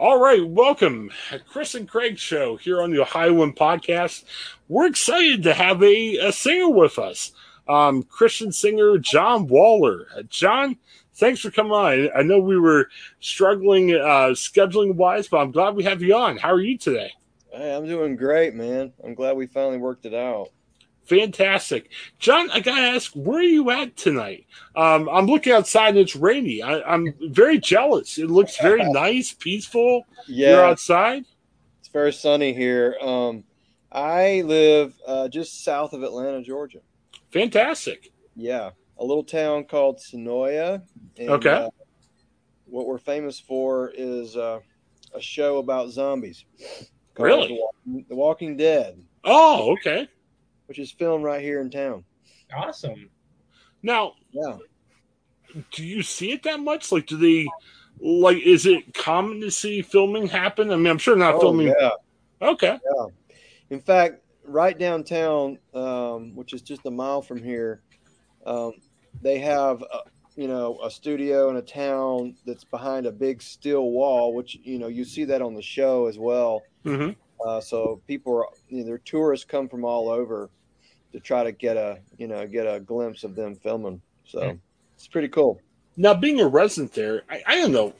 All right, welcome, Chris and Craig show here on the Ohio One podcast. We're excited to have a, a singer with us, um, Christian singer John Waller. Uh, John, thanks for coming on. I know we were struggling uh, scheduling wise, but I'm glad we have you on. How are you today? Hey, I'm doing great, man. I'm glad we finally worked it out. Fantastic, John. I gotta ask, where are you at tonight? Um, I'm looking outside and it's rainy. I, am very jealous. It looks very nice, peaceful. Yeah, you're outside. It's very sunny here. Um, I live uh, just south of Atlanta, Georgia. Fantastic. Yeah, a little town called Senoia. And, okay. Uh, what we're famous for is uh, a show about zombies. Really? The Walking Dead. Oh, okay which is filmed right here in town. Awesome. Now, yeah. Do you see it that much? Like, do they like? Is it common to see filming happen? I mean, I'm sure not oh, filming. Yeah. Okay. Yeah. In fact, right downtown, um, which is just a mile from here, um, they have. A, you know, a studio in a town that's behind a big steel wall, which you know you see that on the show as well. Mm-hmm. Uh, so people are, you know, their tourists come from all over to try to get a you know get a glimpse of them filming. So it's pretty cool. Now, being a resident there, I, I don't know.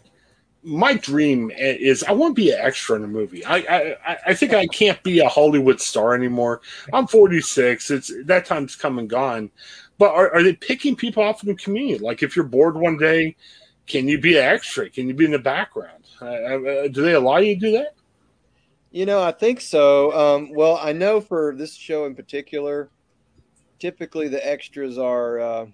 My dream is I want to be an extra in a movie. I, I I think I can't be a Hollywood star anymore. I'm 46. It's that time's come and gone. But are, are they picking people off in the community? Like if you're bored one day, can you be an extra? Can you be in the background? Uh, uh, do they allow you to do that? You know, I think so. Um, well, I know for this show in particular, typically the extras are uh,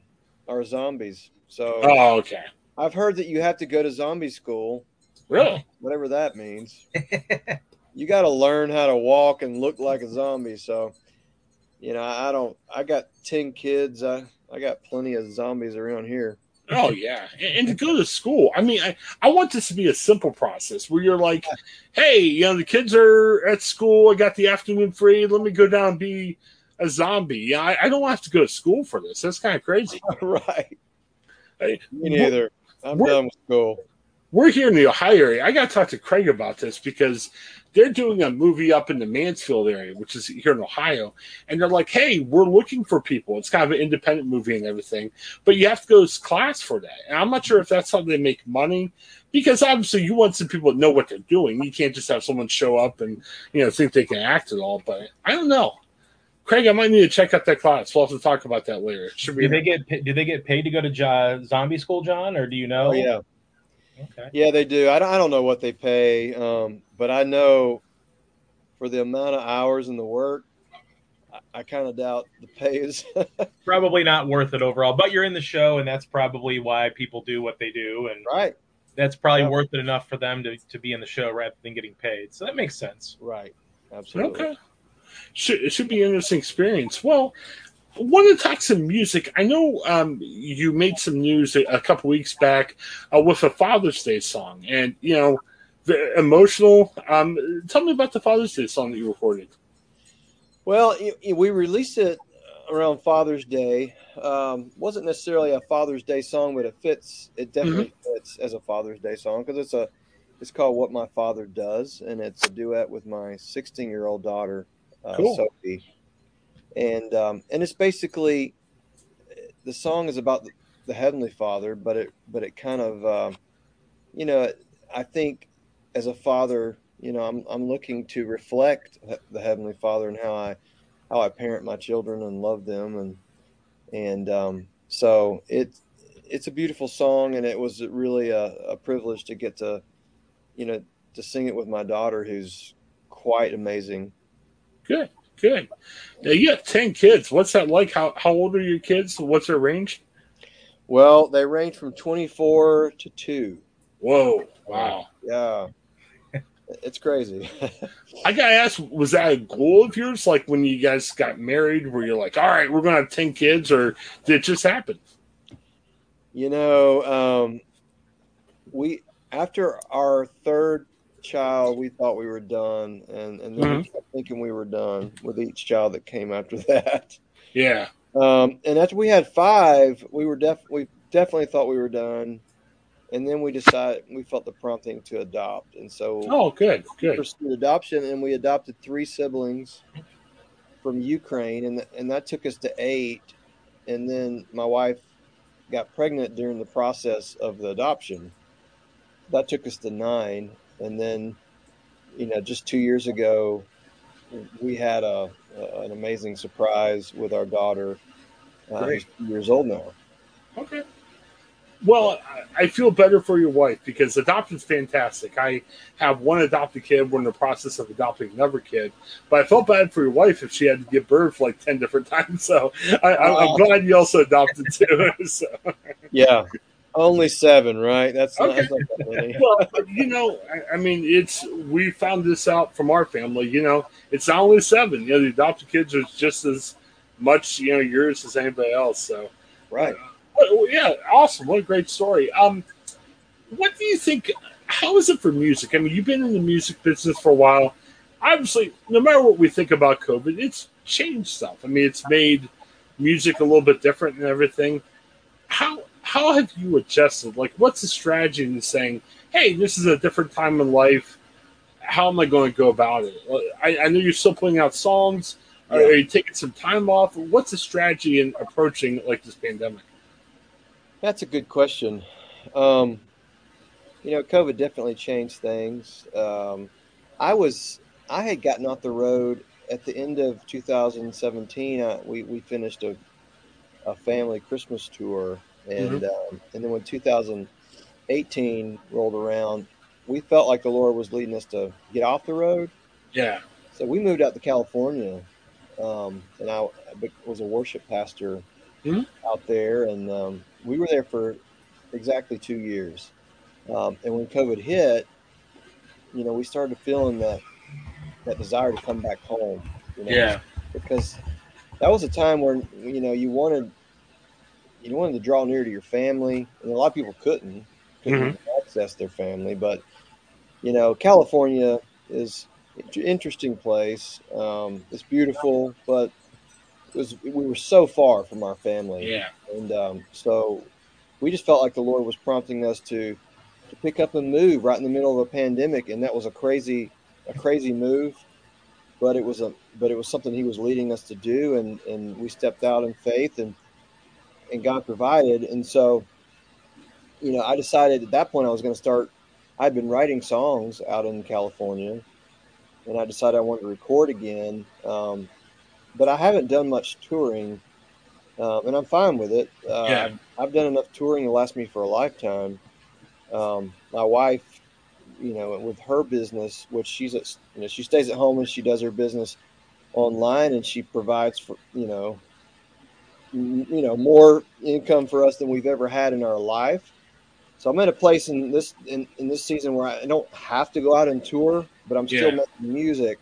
are zombies. So oh, okay. I've heard that you have to go to zombie school. Really? Whatever that means. you got to learn how to walk and look like a zombie. So, you know, I don't. I got ten kids. I I got plenty of zombies around here. Oh yeah, and, to go to school. I mean, I, I want this to be a simple process where you're like, hey, you know, the kids are at school. I got the afternoon free. Let me go down and be a zombie. Yeah, I, I, don't have to go to school for this. That's kind of crazy. right. Hey, Me neither. I'm done with school. We're here in the Ohio area. I got to talk to Craig about this because they're doing a movie up in the Mansfield area, which is here in Ohio. And they're like, hey, we're looking for people. It's kind of an independent movie and everything, but you have to go to class for that. And I'm not sure if that's how they make money because obviously you want some people to know what they're doing. You can't just have someone show up and, you know, think they can act at all. But I don't know. Craig, I might need to check out that class. We'll have to talk about that later. Should we? do they get do they get paid to go to zombie school, John, or do you know? Oh, yeah, okay. yeah, they do. I don't, I don't know what they pay, um, but I know for the amount of hours in the work, I, I kind of doubt the pay is probably not worth it overall. But you're in the show, and that's probably why people do what they do, and right. That's probably yeah. worth it enough for them to, to be in the show rather than getting paid. So that makes sense. Right. Absolutely. Okay should, it should be an interesting experience. Well, want to talk some music. I know um, you made some news a, a couple weeks back uh, with a Father's Day song, and you know, the emotional. Um, tell me about the Father's Day song that you recorded. Well, we released it around Father's Day. Um, wasn't necessarily a Father's Day song, but it fits. It definitely mm-hmm. fits as a Father's Day song because it's a. It's called "What My Father Does," and it's a duet with my 16 year old daughter uh, cool. Sophie, and um, and it's basically the song is about the, the, heavenly Father, but it but it kind of uh, you know I think as a father you know, I'm I'm looking to reflect the Heavenly Father and how I how I parent my children and love them, and and um, so it it's a beautiful song, and it was really a, a privilege to get to, you know, to sing it with my daughter, who's quite amazing. Good, good. Now you have ten kids. What's that like? How how old are your kids? What's their range? Well, they range from 24 to 2. Whoa. Wow. Yeah. It's crazy. I gotta ask, was that a goal of yours? Like when you guys got married, where you're like, all right, we're gonna have 10 kids, or did it just happen? You know, um, we after our third child, we thought we were done, and and then mm-hmm. we kept thinking we were done with each child that came after that. Yeah. Um, and after we had five, we were definitely definitely thought we were done, and then we decided we felt the prompting to adopt, and so oh, good, good. Pursued adoption, and we adopted three siblings from Ukraine, and and that took us to eight, and then my wife got pregnant during the process of the adoption. That took us to nine, and then you know just two years ago, we had a, a an amazing surprise with our daughter uh, two years old now. Okay. Well, I feel better for your wife because adoption's fantastic. I have one adopted kid. We're in the process of adopting another kid, but I felt bad for your wife if she had to give birth like ten different times. So I, am glad you also adopted too. So. Yeah, only seven, right? That's not, okay. That's not well, you know, I, I, mean, it's we found this out from our family. You know, it's not only seven. You know, the adopted kids are just as much you know yours as anybody else. So right, uh, yeah, awesome. What a great story. Um, what do you think? How is it for music? I mean, you've been in the music business for a while. Obviously, no matter what we think about COVID, it's changed stuff. I mean, it's made music a little bit different and everything. How how have you adjusted? Like, what's the strategy in saying, "Hey, this is a different time in life"? How am I going to go about it? I, I know you're still putting out songs yeah. Are you taking some time off? What's the strategy in approaching like this pandemic? That's a good question. Um, you know, COVID definitely changed things. Um, I was I had gotten off the road at the end of 2017. I, we we finished a a family Christmas tour, and mm-hmm. um, and then when 2018 rolled around, we felt like the Lord was leading us to get off the road. Yeah. So we moved out to California um, and I was a worship pastor mm-hmm. out there, and um, we were there for exactly two years. Um, and when COVID hit, you know, we started feeling that that desire to come back home. You know, yeah, because that was a time when you know you wanted you wanted to draw near to your family, and a lot of people couldn't couldn't mm-hmm. access their family. But you know, California is interesting place. Um, it's beautiful, but it was we were so far from our family. Yeah, and um, so we just felt like the Lord was prompting us to to pick up and move right in the middle of a pandemic, and that was a crazy a crazy move. But it was a but it was something He was leading us to do, and and we stepped out in faith, and and God provided, and so you know I decided at that point I was going to start. I'd been writing songs out in California and I decided I wanted to record again. Um, but I haven't done much touring, uh, and I'm fine with it. Uh, yeah. I've done enough touring to last me for a lifetime. Um, my wife, you know, with her business, which she's at, you know, she stays at home and she does her business online, and she provides for you know, you know, more income for us than we've ever had in our life. So I'm at a place in this in, in this season where I don't have to go out and tour but I'm still yeah. making music.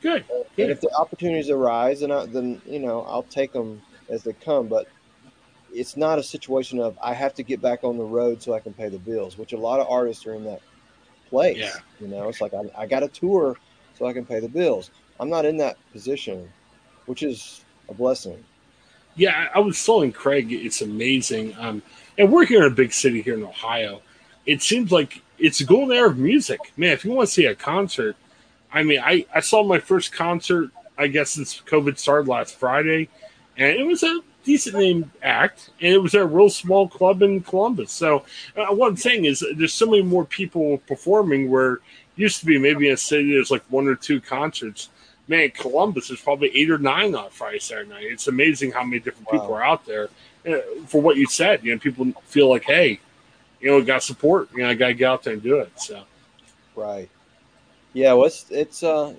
Good. And if the opportunities arise, then I, then you know I'll take them as they come. But it's not a situation of I have to get back on the road so I can pay the bills, which a lot of artists are in that place. Yeah. You know, it's like I, I got a tour so I can pay the bills. I'm not in that position, which is a blessing. Yeah, I was telling Craig it's amazing. Um, and we're here in a big city here in Ohio. It seems like it's a golden era of music, man. If you want to see a concert, I mean, I I saw my first concert, I guess since COVID started last Friday, and it was a decent name act, and it was at a real small club in Columbus. So uh, what I'm saying is, there's so many more people performing where used to be maybe in a city there's like one or two concerts. Man, Columbus is probably eight or nine on Friday, Saturday night. It's amazing how many different wow. people are out there. Uh, for what you said, you know, people feel like, hey, you know, got support. You know, I got to get out there and do it. So, right. Yeah, well, it's, it's uh,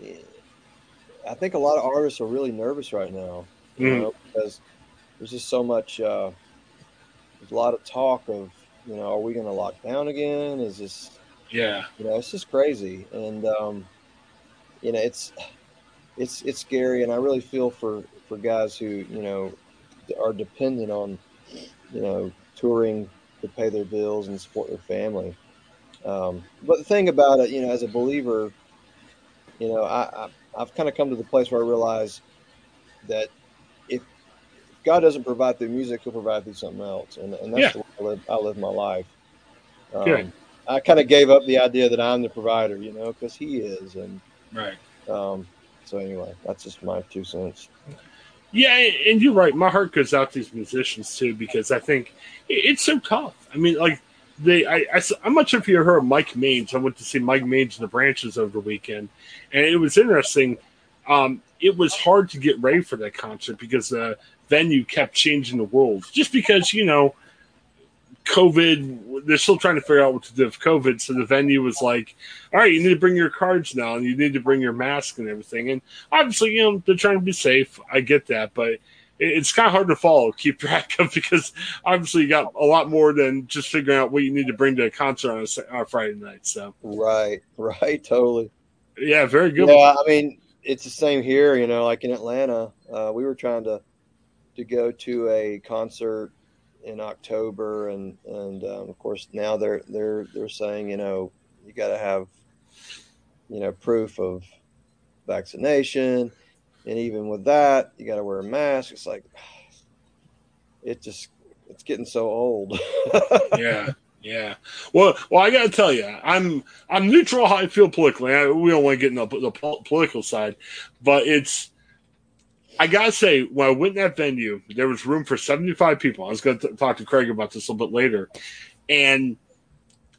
I think a lot of artists are really nervous right now, you mm-hmm. know, because there's just so much. Uh, there's a lot of talk of, you know, are we going to lock down again? Is this, yeah, you know, it's just crazy, and um, you know, it's it's it's scary, and I really feel for for guys who you know are dependent on, you know, touring to pay their bills and support their family. Um, but the thing about it, you know, as a believer, you know, I, I have kind of come to the place where I realize that if God doesn't provide through music, He'll provide through something else, and, and that's yeah. the way I live, I live my life. Um, I kind of gave up the idea that I'm the provider, you know, because He is, and right. Um, so anyway, that's just my two cents. Yeah, and you're right. My heart goes out to these musicians too because I think it's so tough. I mean, like they, I, I, am not sure if you heard of Mike Mains. I went to see Mike Mains and the Branches over the weekend, and it was interesting. Um, it was hard to get ready for that concert because the venue kept changing the rules. Just because you know, COVID, they're still trying to figure out what to do with COVID. So the venue was like, "All right, you need to bring your cards now, and you need to bring your mask and everything." And obviously, you know, they're trying to be safe. I get that, but it's kind of hard to follow, keep track of because obviously you got a lot more than just figuring out what you need to bring to a concert on a, on a Friday night. So right, right, totally. Yeah, very good. Yeah, I mean it's the same here. You know, like in Atlanta, uh, we were trying to to go to a concert in October, and and um, of course now they're they're they're saying you know you got to have you know proof of vaccination and even with that, you got to wear a mask. It's like it just it's getting so old. yeah. Yeah. Well, well, I got to tell you, I'm I'm neutral how I feel politically. I, we don't want to get into the, the political side, but it's I gotta say, when I went in that venue, there was room for 75 people. I was going to talk to Craig about this a little bit later, and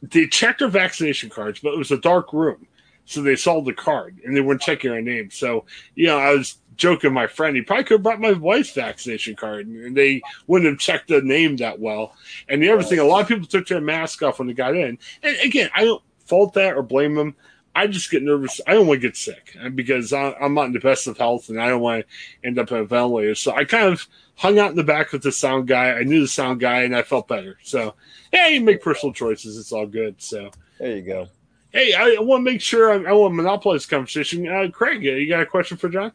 they checked our vaccination cards, but it was a dark room. So they saw the card and they weren't checking our name. So, you know, I was joking my friend, he probably could have brought my wife's vaccination card and they wouldn't have checked the name that well. And the other thing, a lot of people took their mask off when they got in. And again, I don't fault that or blame them. I just get nervous. I don't want to get sick because I'm not in the best of health and I don't want to end up in a ventilator. So I kind of hung out in the back with the sound guy. I knew the sound guy and I felt better. So, yeah, you make personal choices. It's all good. So, there you go. Hey, I, want to make sure I, I want to monopolize this conversation. Uh, Craig, you got a question for John?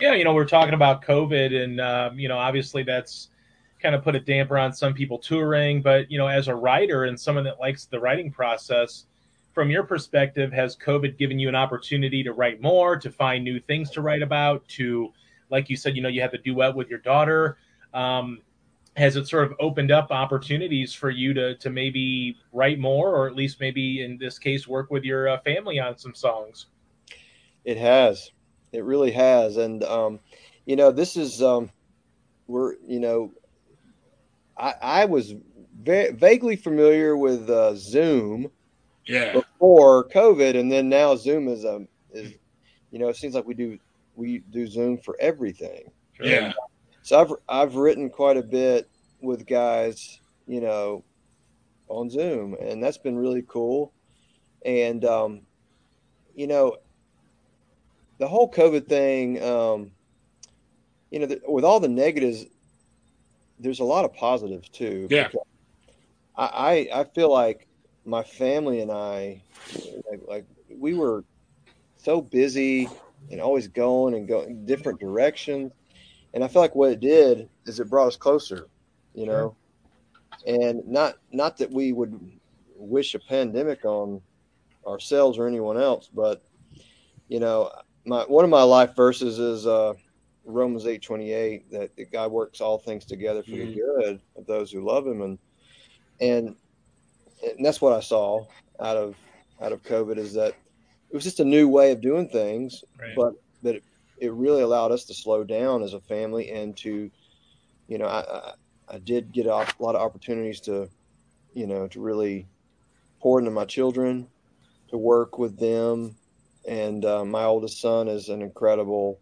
Yeah, you know, we're talking about COVID, and um, you know, obviously that's kind of put a damper on some people touring. But you know, as a writer and someone that likes the writing process, from your perspective, has COVID given you an opportunity to write more, to find new things to write about, to, like you said, you know, you had the duet with your daughter. Um, has it sort of opened up opportunities for you to to maybe write more or at least maybe in this case work with your uh, family on some songs it has it really has and um, you know this is um, we're you know i i was va- vaguely familiar with uh, zoom yeah before covid and then now zoom is a um, is you know it seems like we do we do zoom for everything yeah so I've I've written quite a bit with guys, you know, on Zoom, and that's been really cool. And um, you know, the whole COVID thing, um, you know, the, with all the negatives, there's a lot of positives too. Yeah. I, I I feel like my family and I, like, like we were so busy and always going and going different directions and I feel like what it did is it brought us closer, you know, sure. and not not that we would wish a pandemic on ourselves or anyone else, but you know, my one of my life verses is uh, Romans eight twenty eight that God works all things together for mm-hmm. the good of those who love Him, and and and that's what I saw out of out of COVID is that it was just a new way of doing things, right. but that it it really allowed us to slow down as a family and to you know, I, I, I did get a lot of opportunities to, you know, to really pour into my children, to work with them. And uh, my oldest son is an incredible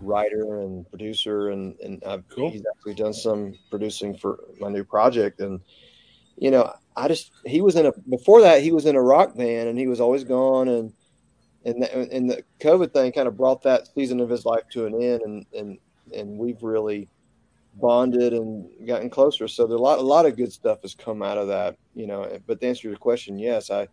writer and producer, and and I've, Cool. he's actually done some producing for my new project. And you know, I just he was in a before that he was in a rock band, and he was always gone, and and the, and the COVID thing kind of brought that season of his life to an end, and and and we've really bonded and gotten closer. So there a lot a lot of good stuff has come out of that, you know. But to answer your question, yes, I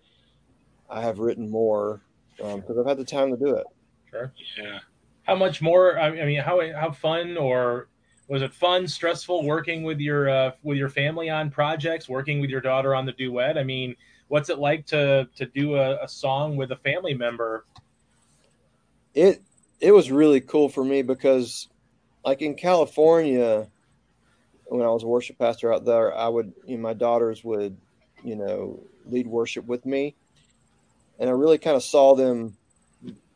I have written more um, because I've had the time to do it. Sure. Yeah. How much more? I mean, how how fun or was it fun, stressful working with your uh, with your family on projects, working with your daughter on the duet? I mean, what's it like to to do a, a song with a family member? It it was really cool for me because, like in California, when I was a worship pastor out there, I would you know, my daughters would you know lead worship with me, and I really kind of saw them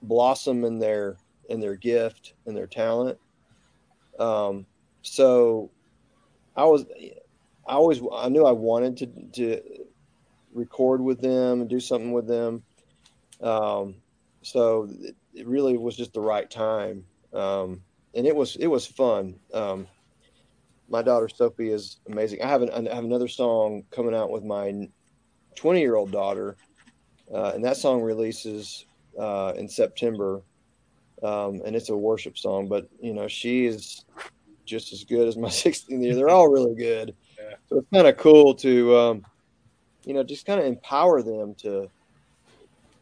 blossom in their in their gift and their talent. Um, so I was, I always, I knew I wanted to to record with them and do something with them. Um, so it, it really was just the right time, um, and it was it was fun. Um, my daughter Sophie is amazing. I have an, I have another song coming out with my twenty year old daughter, uh, and that song releases uh, in September um, and it's a worship song. But you know, she is just as good as my 16 year. They're all really good. Yeah. So it's kind of cool to, um, you know, just kind of empower them to,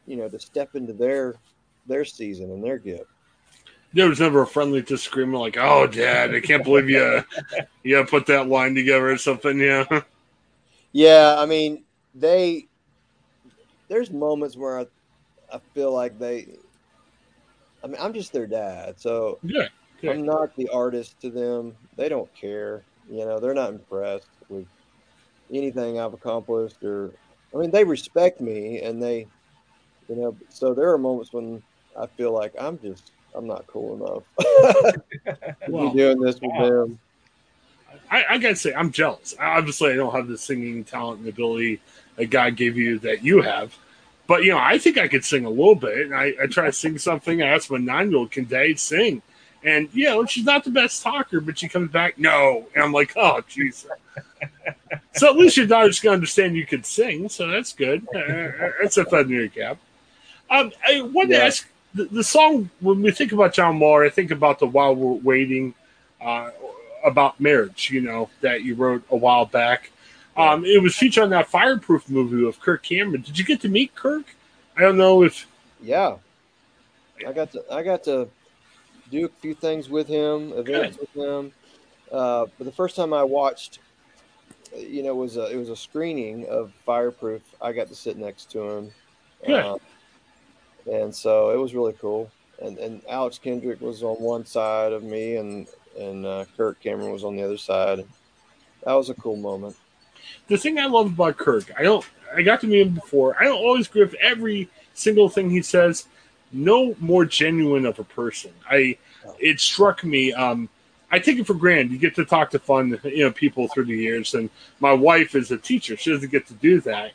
you know, to step into their their season and their gift. There was never a friendly disagreement like, "Oh, Dad, I can't believe you, you put that line together or something." Yeah, Yeah, I mean, they. There's moments where I, I feel like they. I mean, I'm just their dad, so yeah, Yeah. I'm not the artist to them. They don't care. You know, they're not impressed with anything I've accomplished or I mean, they respect me and they you know, so there are moments when I feel like I'm just I'm not cool enough to Well, be doing this with them. I, I gotta say, I'm jealous. Obviously, I don't have the singing talent and ability that God gave you that you have. But you know, I think I could sing a little bit. And I, I try to sing something. I asked my nine-year-old, "Can Dad sing?" And you know, she's not the best talker, but she comes back, "No," and I'm like, "Oh, jeez." so at least your daughter's gonna understand you can sing, so that's good. Uh, that's a feather in your cap. Um, I wanted to ask the, the song when we think about John Waller, I think about the "While We're Waiting." Uh, about marriage, you know, that you wrote a while back. Um, it was featured on that Fireproof movie with Kirk Cameron. Did you get to meet Kirk? I don't know if Yeah. I got to I got to do a few things with him, events with him. Uh, but the first time I watched, you know, was a, it was a screening of Fireproof. I got to sit next to him, Good. Uh, and so it was really cool. And and Alex Kendrick was on one side of me, and and uh, Kirk Cameron was on the other side. That was a cool moment. the thing I love about Kirk, I don't, I got to meet him before. I don't always agree with every single thing he says. No more genuine of a person. I, it struck me. Um, I take it for granted. You get to talk to fun, you know, people through the years, and my wife is a teacher. She doesn't get to do that.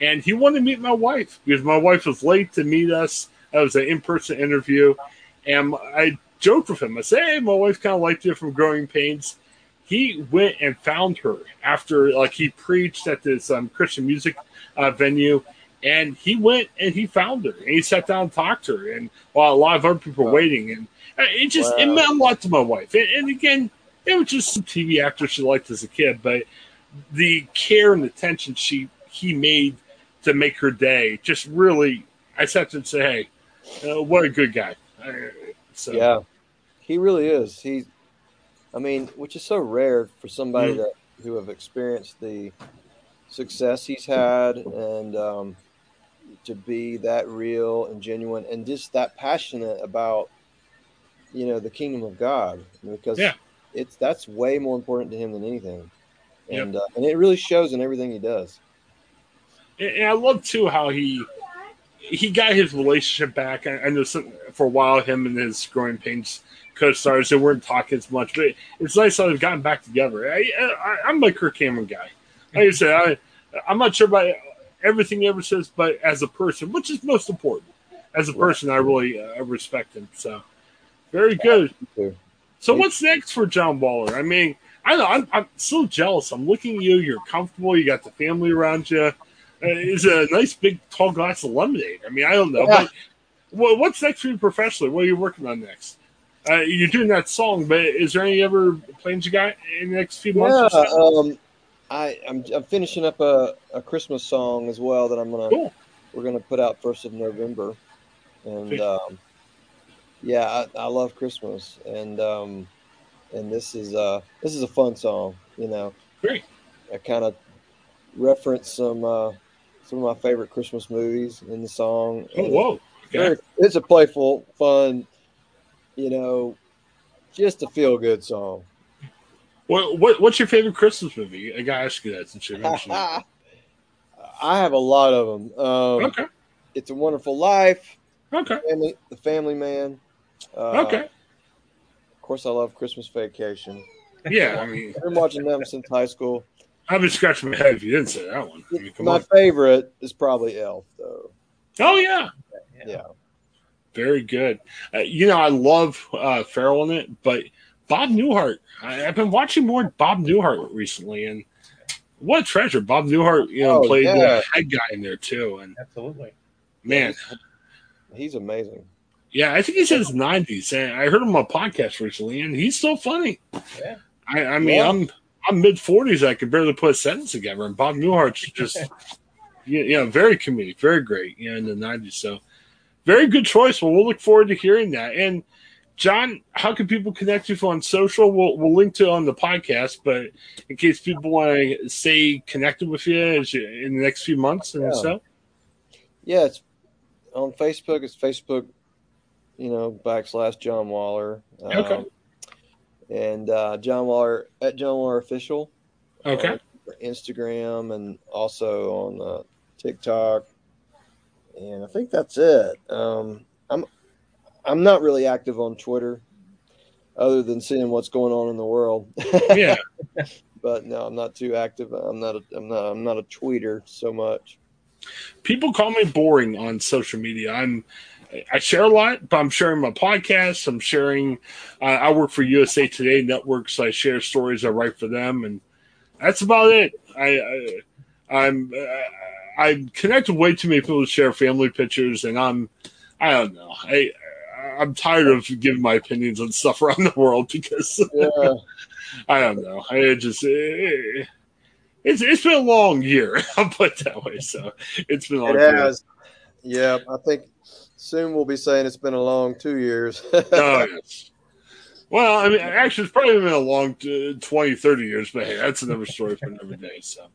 And he wanted to meet my wife because my wife was late to meet us. That was an in-person interview, and I joked with him. I said, "Hey, my wife kind of liked you from Growing Pains." he went and found her after like he preached at this um, christian music uh, venue and he went and he found her and he sat down and talked to her and while a lot of other people were Wow. waiting and uh, it just it meant a lot to my wife and, and again it was just some tv actor she liked as a kid but the care and attention she he made to make her day just really i sat there and say hey uh, what a good guy uh, so Yeah, he really is. He, I mean, which is so rare for somebody Mm. that who have experienced the success he's had and um, to be that real and genuine and just that passionate about you know the kingdom of God because Yeah. it's that's way more important to him than anything, Yep. and uh, and it really shows in everything he does. And I love too how he he got his relationship back. I, I know some, for a while him and his growing pains co-stars. They weren't talking as much, but it's nice that they've gotten back together. I, I, I'm a Kirk Cameron guy. Like I said, I, I'm not sure about everything he ever says, but as a person, which is most important, as a person, I really uh, respect him. So, very good. So, what's next for John Waller? I mean, I know I'm, I'm so jealous. I'm looking at you. You're comfortable. You got the family around you. Uh, it's a nice big tall glass of lemonade. I mean, I don't know, Yeah. but what's next for you professionally? What are you working on next? Uh, you're doing that song, but is there any other plans you got in the next few months? Yeah, um, I, I'm, I'm finishing up a, a Christmas song as well that I'm gonna Cool. we're gonna put out first of November, and um, yeah, I, I love Christmas, and um, and this is uh this is a fun song, you know. Great. I kind of reference some uh, some of my favorite Christmas movies in the song. Oh, and whoa. Okay. very- it's a playful, fun, you know, just a feel good song. What, what What's your favorite Christmas movie? I gotta ask you that since you mentioned it. I have a lot of them. Um, Okay. It's a Wonderful Life, Okay. family, The Family Man. Uh, Okay. Of course, I love Christmas Vacation. Yeah, I mean, I've been watching them since high school. I've been scratching my head if you didn't say that one. I mean, My on. favorite is probably Elf, though. Oh yeah, Yeah. very good. Uh, you know, I love uh, Ferrell in it, but Bob Newhart. I, I've been watching more Bob Newhart recently, and what a treasure! Bob Newhart, you know, Oh, played yeah. the head guy in there too, and Absolutely. man, He's amazing. yeah, I think he's in his nineties, I heard him on a podcast recently, and he's so funny. Yeah. I, I mean, Yeah. I'm I'm mid forties. I could barely put a sentence together, and Bob Newhart's just yeah, know, very comedic, very great. Yeah, in the nineties. So very good choice. Well, we'll look forward to hearing that. And John, how can people connect with you on social? We'll we'll link to it on the podcast, but in case people want to stay connected with you you, in the next few months and Yeah. so. Yeah, it's on Facebook. It's Facebook, you know, backslash John Waller. Um, Okay. And uh, John Waller at John Waller Official. Okay. on Instagram and also on uh, TikTok, and I think that's it. Um, I'm I'm not really active on Twitter, other than seeing what's going on in the world. Yeah. but no, I'm not too active. I'm not. A, I'm not. I'm not a tweeter so much. people call me boring on social media. I'm I share a lot, but I'm sharing my podcasts. I'm sharing. Uh, I work for USA Today Network, so I share stories I write for them, and that's about it. I, I I'm uh, I'm connected way too many people to share family pictures, and I'm I don't know. I I'm tired of giving my opinions on stuff around the world because Yeah, I don't know. I just. eh, it's, it's been a long year. I'll put it that way. So it's been a long it year. has. Yeah, I think soon we'll be saying it's been a long two years. Oh, yes. Well, I mean, actually, it's probably been a long uh, 20, 30 years, but hey, that's another story for another day. So,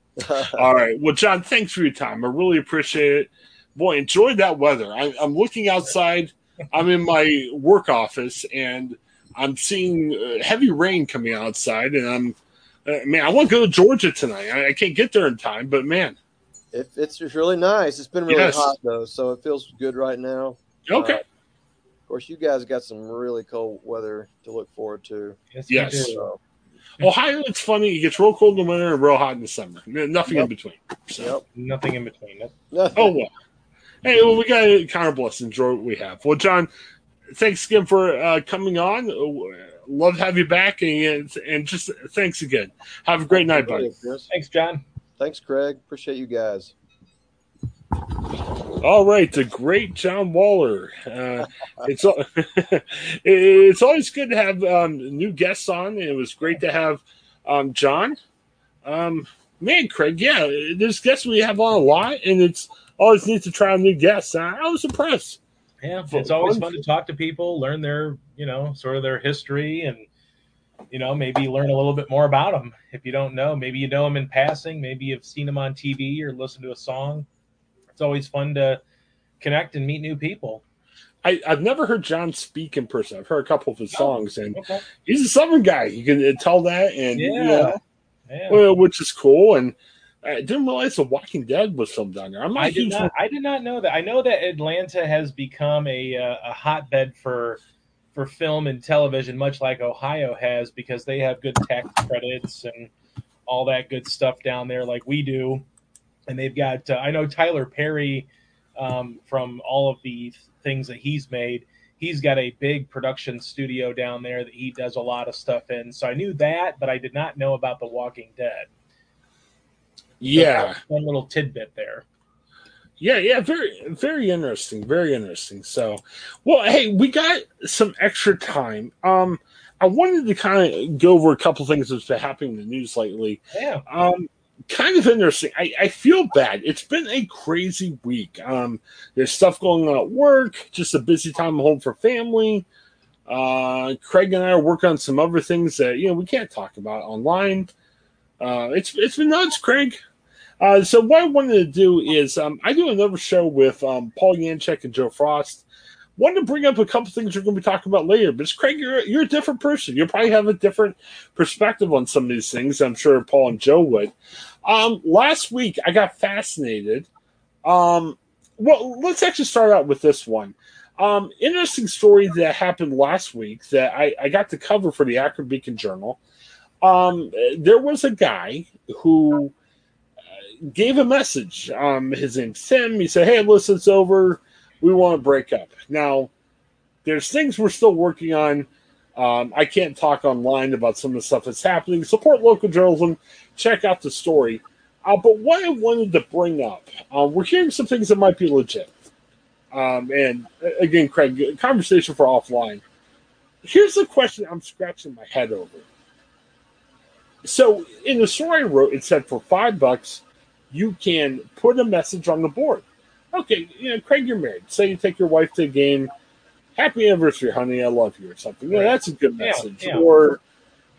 all right. Well, John, thanks for your time. I really appreciate it. Boy, enjoyed that weather. I, I'm looking outside. I'm in my work office, and I'm seeing uh, heavy rain coming outside, and I'm, uh, man, I want to go to Georgia tonight. I, I can't get there in time, but man, it, it's just really nice. It's been really Yes. hot though, so it feels good right now. okay. Uh, of course, you guys got some really cold weather to look forward to. Yes, Yes. So, Ohio, it's funny. It gets real cold in the winter and real hot in the summer. N- Nothing in between. So. yep. Nothing in between. Nothing. Oh well. Hey, well, we got to kind of bless and enjoy what we have. Well, John, thanks again for uh, coming on. Uh, Love to have you back, and and just thanks again. Have a great night, buddy. Thanks, John. Thanks, Craig. Appreciate you guys. All right, the great John Waller. Uh, it's it's always good to have um, new guests on. It was great to have um, John. Um, man, Craig, yeah, there's guests we have on a lot, and it's always neat to try new guests. I, I was impressed. Yeah, it's always fun- to talk to people, learn their, you know, sort of their history, and you know, maybe learn a little bit more about them. If you don't know, maybe you know them in passing, maybe you've seen them on TV or listened to a song. It's always fun to connect and meet new people. I, I've never heard John speak in person. I've heard a couple of his Oh. songs, and Okay. he's a Southern guy. You can uh, tell that, and Yeah. you know, Yeah. well, which is cool. And I didn't realize The Walking Dead was filmed down there. I'm not I did not. I did not know that. I know that Atlanta has become a uh, a hotbed for for film and television, much like Ohio has, because they have good tax credits and all that good stuff down there, like we do. And they've got, uh, I know Tyler Perry um, from all of the things that he's made. He's got a big production studio down there that he does a lot of stuff in. So I knew that, but I did not know about The Walking Dead. Yeah. So one little tidbit there. Yeah, yeah, very, very interesting, very interesting. So, well, hey, we got some extra time. Um, I wanted to kind of go over a couple things that's been happening in the news lately. Yeah. Um, kind of interesting. I, I feel bad. It's been a crazy week. Um, there's stuff going on at work, just a busy time home for family. Uh, Craig and I are working on some other things that you know we can't talk about online. Uh, it's it's been nuts, Craig. Uh, so what I wanted to do is um, I do another show with um, Paul Yanchek and Joe Frost. Wanted to bring up a couple things we're going to be talking about later, but Craig, you're you're a different person. You probably have a different perspective on some of these things. I'm sure Paul and Joe would. Um, last week I got fascinated. Um, well, let's actually start out with this one. Um, interesting story that happened last week that I, I got to cover for the Akron Beacon Journal. Um, there was a guy who gave a message. Um, his name's Tim. He said, "Hey, listen, it's over. We want to break up." Now, there's things we're still working on. Um, I can't talk online about some of the stuff that's happening. Support local journalism. Check out the story. Uh, but what I wanted to bring up, uh, we're hearing some things that might be legit. Um, and again, Craig, conversation for offline. Here's the question I'm scratching my head over. So in the story I wrote, it said for five bucks, you can put a message on the board. Okay, you know, Craig, you're married. Say you take your wife to a game. Happy anniversary, honey. I love you, or something. Yeah, that's a good message. Yeah, yeah. Or,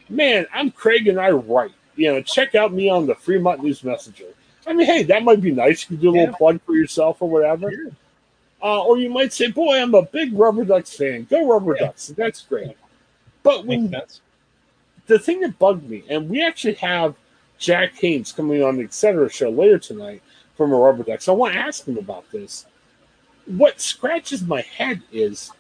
man, I'm Craig and I write. You know, check out me on the Fremont News Messenger. I mean, hey, that might be nice. You can do a little Yeah. plug for yourself or whatever. Uh, or you might say, boy, I'm a big Rubber Ducks fan. Go Rubber. Ducks. That's great. But when. The thing that bugged me, and we actually have Jack Haynes coming on the Etc. show later tonight from a Rubber Ducks. I want to ask him about this. What scratches my head is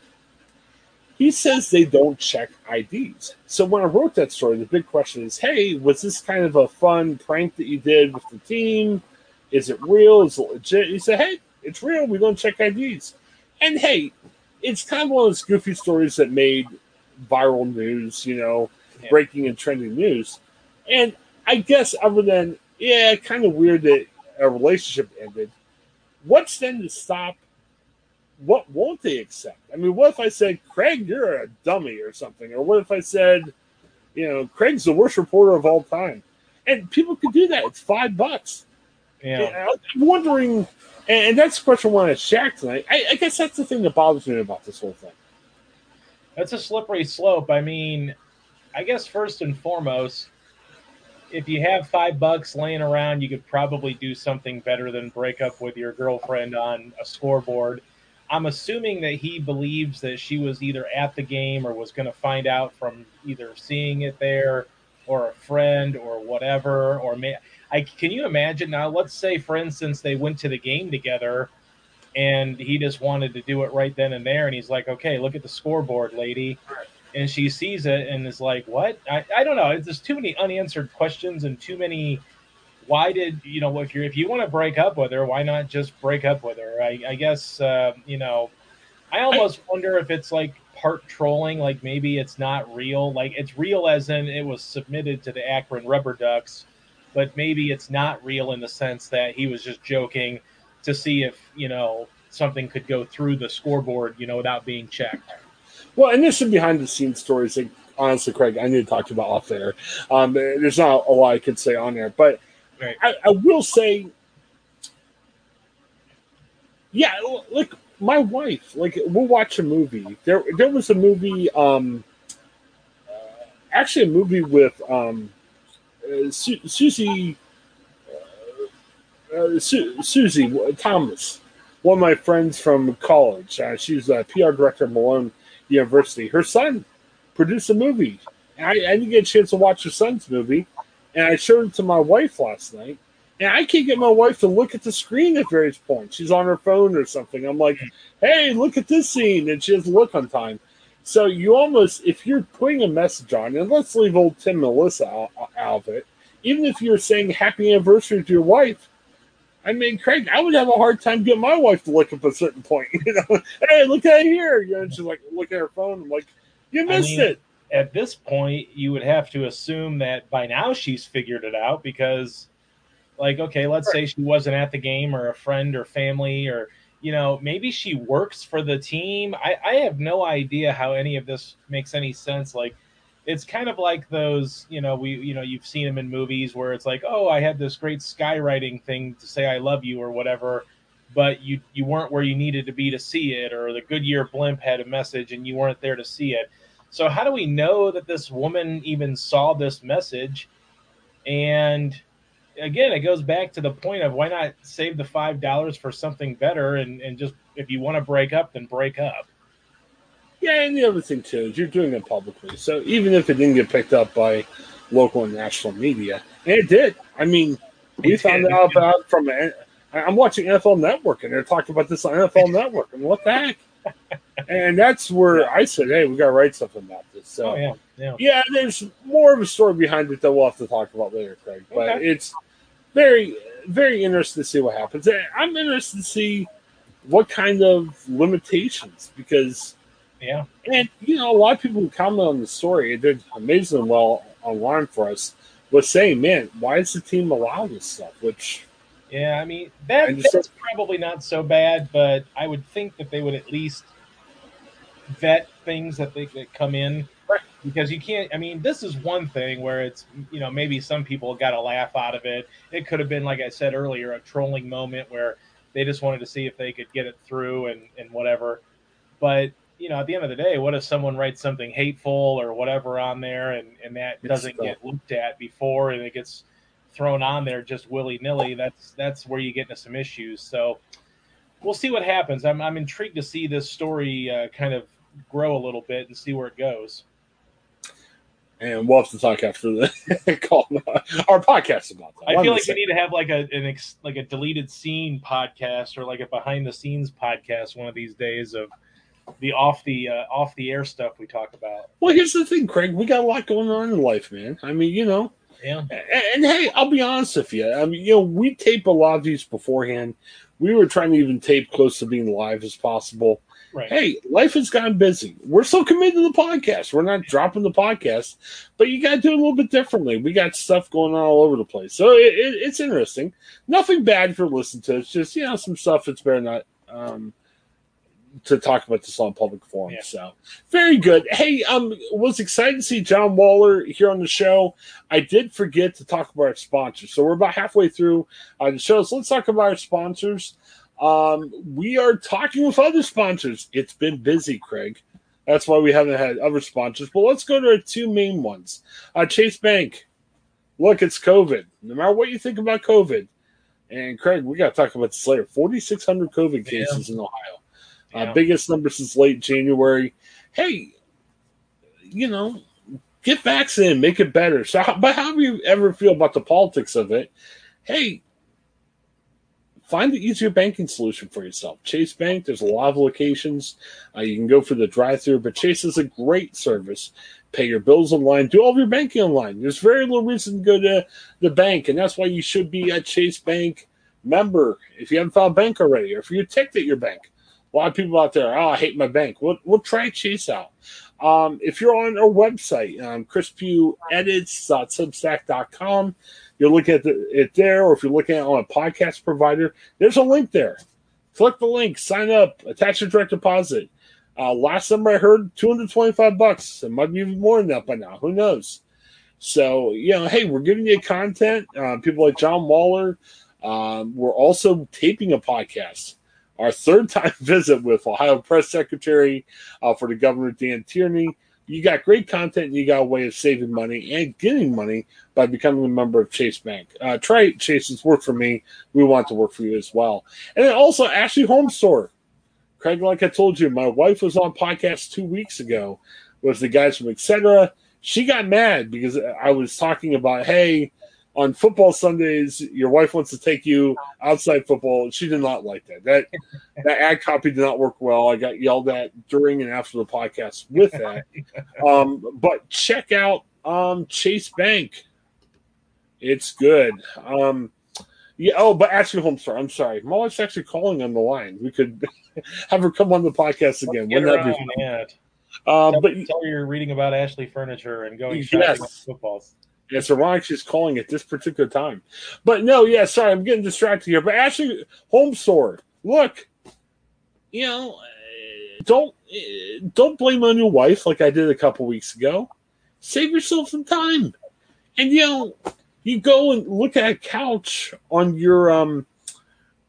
he says they don't check IDs. So when I wrote that story, the big question is, hey, was this kind of a fun prank that you did with the team? Is it real? Is it legit? He said, hey, it's real. We don't check IDs. And hey, it's kind of one of those goofy stories that made viral news, you know. Breaking and trending news. And I guess other than, yeah, kind of weird that a relationship ended, what's then to stop? What won't they accept? I mean, what if I said, Craig, you're a dummy or something? Or what if I said, you know, Craig's the worst reporter of all time? And people could do that. It's five bucks. Yeah. I'm wondering, and that's the question I wanted to Shaq tonight. I, I guess that's the thing that bothers me about this whole thing. That's a slippery slope. I mean, I guess first and foremost, if you have five bucks laying around, you could probably do something better than break up with your girlfriend on a scoreboard. I'm assuming that he believes that she was either at the game or was going to find out from either seeing it there or a friend or whatever. Or may, I can you imagine now? Let's say, for instance, they went to the game together and he just wanted to do it right then and there. And he's like, okay, look at the scoreboard, lady. And she sees it and is like, what? I, I don't know. There's too many unanswered questions and too many. Why did you know if you if you want to break up with her, why not just break up with her? I, I guess uh, you know. I almost wonder if it's like part trolling, like maybe it's not real. Like it's real as in it was submitted to the Akron Rubber Ducks, but maybe it's not real in the sense that he was just joking to see if you know something could go through the scoreboard, you know, without being checked. Well, and there's some behind the scenes stories that, honestly, Craig, I need to talk to you about off there. Um, there's not a lot I could say on there, but Right. I, I will say, yeah, look, my wife, like, we'll watch a movie. There, there was a movie, um, uh, actually, a movie with um, uh, Su- Susie, uh, uh, Su- Susie Thomas, one of my friends from college. Uh, she's a PR director at Malone University. Her son produced a movie. I, I didn't get a chance to watch her son's movie, and I showed it to my wife last night. And I can't get my wife to look at the screen at various points. She's on her phone or something. I'm like, "Hey, look at this scene," and she doesn't look on time. So you almost, if you're putting a message on, and let's leave old Tim Melissa out, out of it, even if you're saying happy anniversary to your wife, I mean, Craig, I would have a hard time getting my wife to look up a certain point. You know, hey, look at here. You know, she's like, look at her phone. I'm like, you missed mean, it. At this point, you would have to assume that by now she's figured it out because, like, okay, let's say she wasn't at the game or a friend or family or, you know, maybe she works for the team. I, I have no idea how any of this makes any sense. Like, it's kind of like those, you know, we, you know, you've seen them in movies where it's like, oh, I had this great skywriting thing to say I love you or whatever, but you you weren't where you needed to be to see it, or the Goodyear blimp had a message and you weren't there to see it. So how do we know that this woman even saw this message? And again, it goes back to the point of why not save the five dollars for something better and, and just if you want to break up, then break up. Yeah, and the other thing too is you're doing it publicly. So even if it didn't get picked up by local and national media, and it did. I mean, we It found out about from. I'm watching NFL Network, and they're talking about this on NFL Network, and what the heck? And that's where I said, "Hey, we got to write something about this." So Oh yeah, yeah. yeah, there's more of a story behind it that we'll have to talk about later, Craig. But Okay. it's very, very interesting to see what happens. I'm interested to see what kind of limitations because Yeah. and you know, a lot of people who comment on the story, it did amazingly well online for us, was saying, "Man, why does the team allow this stuff?" Which Yeah, I mean that I that's probably not so bad, but I would think that they would at least vet things that they that come in Right. because you can't. I mean, this is one thing where it's you know maybe some people got a laugh out of it. It could have been like I said earlier, a trolling moment where they just wanted to see if they could get it through and and whatever. But you know, at the end of the day, what if someone writes something hateful or whatever on there and and that It's doesn't tough. get looked at before and it gets thrown on there just willy nilly, that's that's where you get into some issues. So we'll see what happens. I'm I'm intrigued to see this story uh, kind of grow a little bit and see where it goes. and we'll have to talk after the call our podcast about that. I feel like we need to have like a an ex, like a deleted scene podcast or like a behind the scenes podcast one of these days of the off the uh, off the air stuff we talk about. Well, here's the thing, Craig. We got a lot going on in life, man. I mean, you know, Yeah. and, and hey, I'll be honest with you. I mean, you know, we tape a lot of these beforehand. We were trying to even tape close to being live as possible. Right. Hey, life has gotten busy. We're still committed to the podcast. We're not dropping the podcast, but you got to do it a little bit differently. We got stuff going on all over the place, so it, it, it's interesting. Nothing bad for listening to. It's just you know some stuff that's better not um, to talk about this on public forum. Yeah. So very good. Hey, um, was excited to see John Waller here on the show. I did forget to talk about our sponsors, so we're about halfway through uh, the show. So let's talk about our sponsors. Um, we are talking with other sponsors. It's been busy, Craig. That's why we haven't had other sponsors. But let's go to our two main ones. Uh, Chase Bank. Look, it's COVID. No matter what you think about COVID, and Craig, we got to talk about this later. Forty six hundred COVID Yeah. cases in Ohio, uh, biggest number since late January. Hey, you know, get vaccinated, make it better. So, but how do you ever feel about the politics of it? Hey, find the easier banking solution for yourself. Chase Bank, there's a lot of locations. Uh, you can go for the drive through, but Chase is a great service. Pay your bills online, do all of your banking online. There's very little reason to go to the bank, and that's why you should be a Chase Bank member if you haven't found bank already, or if you're ticked at your bank. A lot of people out there, oh, I hate my bank. Well, we'll try Chase out. Um, if you're on our website, um, chrispughedits.substack.com, you're looking at the, it there, or if you're looking at on a podcast provider, there's a link there. Click the link, sign up, attach your direct deposit. Uh, last number I heard, 225 bucks. It might be even more than that by now. Who knows? So, you know, hey, we're giving you content. Uh, people like John Waller. Um, we're also taping a podcast. Our third time visit with Ohio Press Secretary uh, for the Governor Dan Tierney. You got great content and you got a way of saving money and getting money by becoming a member of Chase Bank. Uh, try Chase. It's worked for me. We want to work for you as well. And then also Ashley Home Store. Craig, like I told you, my wife was on podcast two weeks ago with the guys from Etc. She got mad because I was talking about, hey, on football Sundays, your wife wants to take you outside football. She did not like that. That that ad copy did not work well. I got yelled at during and after the podcast with that. Um, but check out um, Chase Bank. It's good. Um, yeah. Oh, but Ashley Home Store. I'm sorry. My wife's actually calling on the line. We could have her come on the podcast again. Wouldn't that be on, yeah. um, Tell, but tell her you're reading about Ashley Furniture and going Yes. shopping with it's ironic she's calling at this particular time. But no, yeah, sorry, I'm getting distracted here. But Ashley Home Store, look, you know, uh, don't uh, don't blame on your wife like I did a couple weeks ago. Save yourself some time, and you know, you go and look at a couch on your um,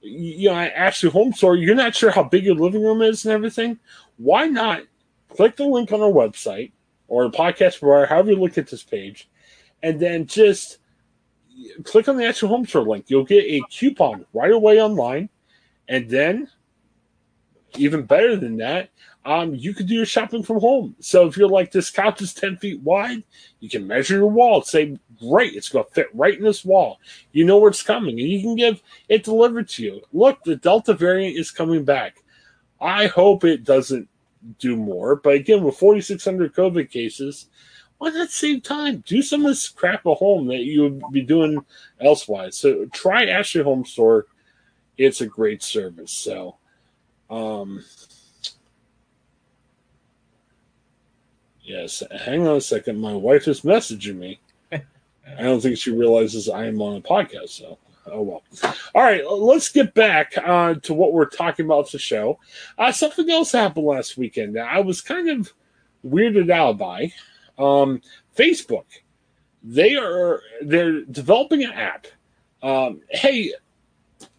you know, Ashley Home Store. You're not sure how big your living room is and everything. Why not click the link on our website or the podcast provider, however you look at this page, and then just click on the Ashley Home Store link. You'll get a coupon right away online, and then even better than that, um, you can do your shopping from home. So if you're like this couch is ten feet wide, you can measure your wall. Say, great, it's going to fit right in this wall. You know where it's coming, and you can give it delivered to you. Look, the Delta variant is coming back. I hope it doesn't do more, but again, with 4,600 COVID cases, why not same time? Do some of this crap at home that you would be doing elsewise. So try Ashley Home Store. It's a great service. So, um, yes, hang on a second. My wife is messaging me. I don't think she realizes I am on a podcast. So, oh well. All right, let's get back uh, to what we're talking about the show. Uh, something else happened last weekend that I was kind of weirded out by um, Facebook. They are they're developing an app. Um, hey,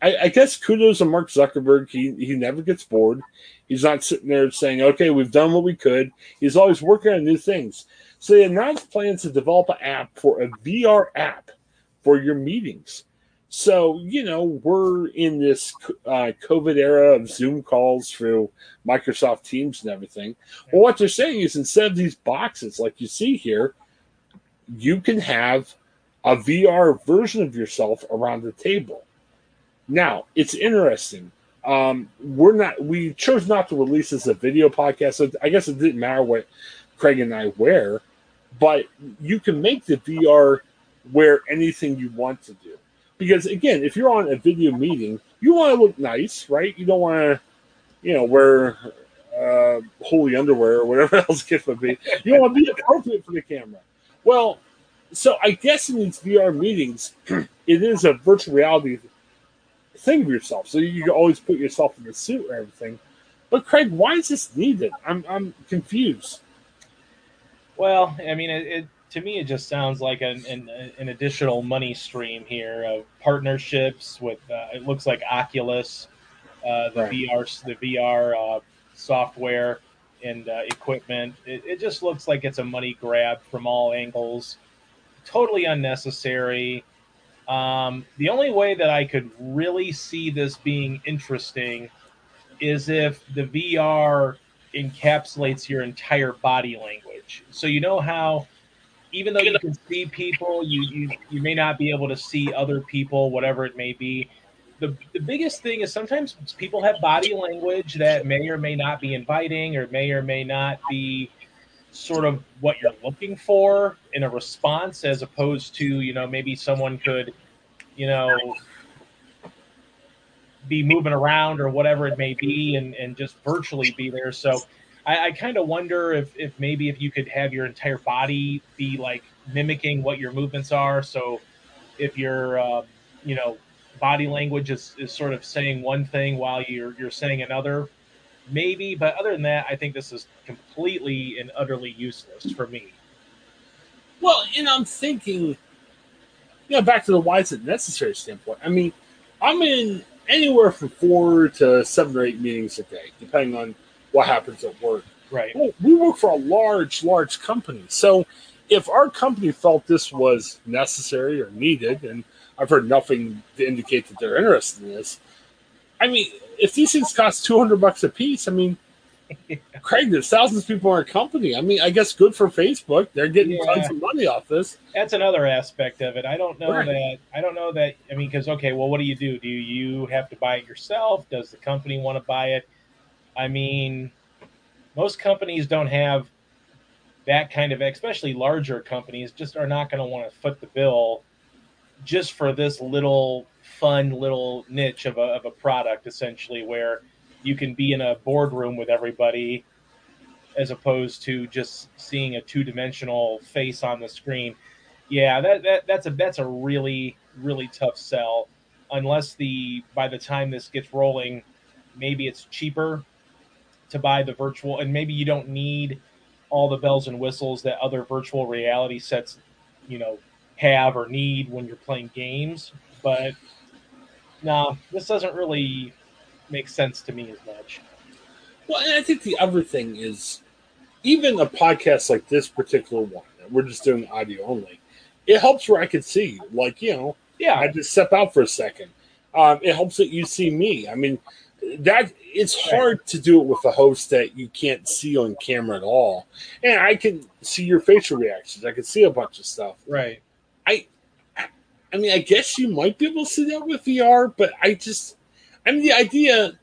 I, I guess kudos to Mark Zuckerberg. He he never gets bored. He's not sitting there saying, "Okay, we've done what we could." He's always working on new things. So they announced plans to develop an app for a VR app for your meetings. So you know we're in this uh, COVID era of Zoom calls through Microsoft Teams and everything. Well, what they're saying is instead of these boxes like you see here, you can have a VR version of yourself around the table. Now, it's interesting. Um, we're not we chose not to release this as a video podcast, so I guess it didn't matter what Craig and I wear, but you can make the VR wear anything you want to do. Because again, if you're on a video meeting, you want to look nice, right? You don't want to, you know, wear uh, holy underwear or whatever else gift would be. You want to be appropriate for the camera. Well, so I guess in these VR meetings, it is a virtual reality thing of yourself. So you can always put yourself in the suit or everything. But Craig, why is this needed? I'm I'm confused. Well, I mean, it to me it just sounds like an, an an additional money stream here of partnerships with. Uh, it looks like Oculus, uh, the Right. VR the VR uh, software and uh, equipment. It, it just looks like it's a money grab from all angles. Totally unnecessary. Um, the only way that I could really see this being interesting is if the VR encapsulates your entire body language. So you know how even though you can see people, you you, you may not be able to see other people, whatever it may be. The, the biggest thing is sometimes people have body language that may or may not be inviting or may or may not be sort of what you're looking for in a response as opposed to you know maybe someone could you know be moving around or whatever it may be and, and just virtually be there so i, I kind of wonder if, if maybe if you could have your entire body be like mimicking what your movements are. So if your uh, you know body language is, is sort of saying one thing while you're you're saying another maybe. But other than that i think this is completely and utterly useless for me. Well, and I'm thinking, you know, back to the why is it necessary standpoint. I mean, I'm in anywhere from four to seven or eight meetings a day, depending on what happens at work. right Well, we work for a large, large company. So if our company felt this was necessary or needed, and I've heard nothing to indicate that they're interested in this, I mean, if these things cost 200 bucks a piece, I mean, Craig, there's thousands of people in our company. I mean, I guess good for Facebook. They're getting Yeah. tons of money off this. That's another aspect of it. I don't know Right. that. I don't know that. I mean, because okay, well, what do you do? Do you have to buy it yourself? Does the company want to buy it? I mean, most companies don't have that kind of, especially larger companies, just are not going to want to foot the bill just for this little fun little niche of a, of a product, essentially, where you can be in a boardroom with everybody as opposed to just seeing a two dimensional face on the screen. Yeah, that, that that's a that's a really really tough sell. Unless the by the time this gets rolling, maybe it's cheaper to buy the virtual, and maybe you don't need all the bells and whistles that other virtual reality sets, you know, have or need when you're playing games. But no, this doesn't really make sense to me as much. Well, and I think the other thing is, even a podcast like this particular one, we're just doing audio only. It helps where I can see you. Like you know, Yeah, I just step out for a second. Um, it helps that you see me. I mean, that it's hard to do it with a host that you can't see on camera at all. And I can see your facial reactions. I can see a bunch of stuff. right. I I mean, I guess you might be able to see that with VR, but I just, I mean, the idea,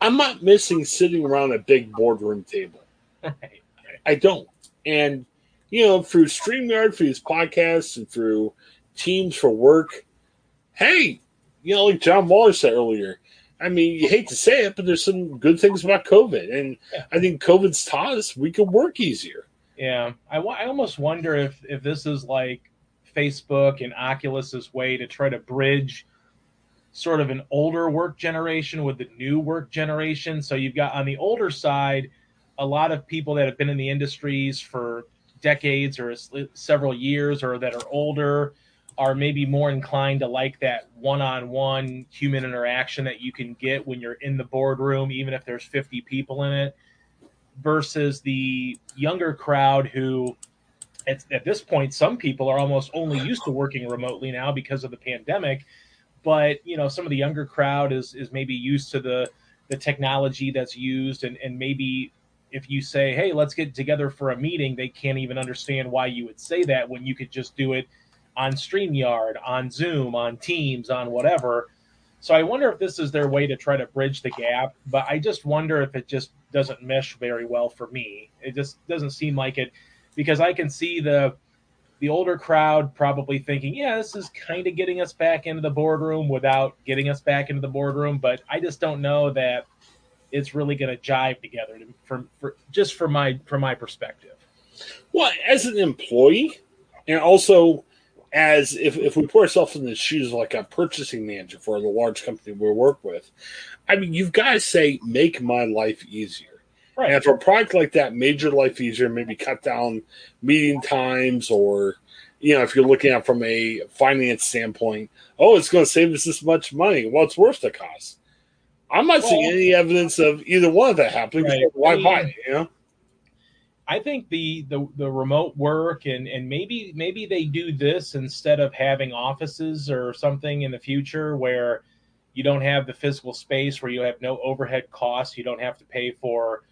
I'm not missing sitting around a big boardroom table. Right. I don't. And, you know, through StreamYard, through these podcasts, and through Teams for work, hey, you know, like John Waller said earlier, I mean, you hate to say it, but there's some good things about COVID. And Yeah. I think COVID's taught us we can work easier. Yeah, I, I almost wonder if if this is like Facebook and Oculus's way to try to bridge sort of an older work generation with the new work generation. So you've got on the older side a lot of people that have been in the industries for decades or several years or that are older are maybe more inclined to like that one-on-one human interaction that you can get when you're in the boardroom even if there's 50 people in it versus the younger crowd who at, at this point some people are almost only used to working remotely now because of the pandemic. But you know some of the younger crowd is is maybe used to the the technology that's used and and maybe if you say hey let's get together for a meeting they can't even understand why you would say that when you could just do it on StreamYard, on Zoom, on Teams, on whatever. So I wonder if this is their way to try to bridge the gap, but I just wonder if it just doesn't mesh very well for me. It just doesn't seem like it because I can see the the older crowd probably thinking, yeah, this is kind of getting us back into the boardroom without getting us back into the boardroom, but I just don't know that it's really going to jive together from for just from my from my perspective. Well, as an employee, and also as if, if we put ourselves in the shoes of like a purchasing manager for the large company we work with, I mean, you've got to say, make my life easier. Right. And for a product like that made your life easier, maybe cut down meeting times, or you know, if you're looking at it from a finance standpoint, oh, it's going to save us this much money. Well, it's worth the cost. I'm not seeing any evidence of either one of that happening. Right. Why I mean- buy it? You know, I think the, the the remote work and and maybe maybe they do this instead of having offices or something in the future where you don't have the physical space where you have no overhead costs, you don't have to pay for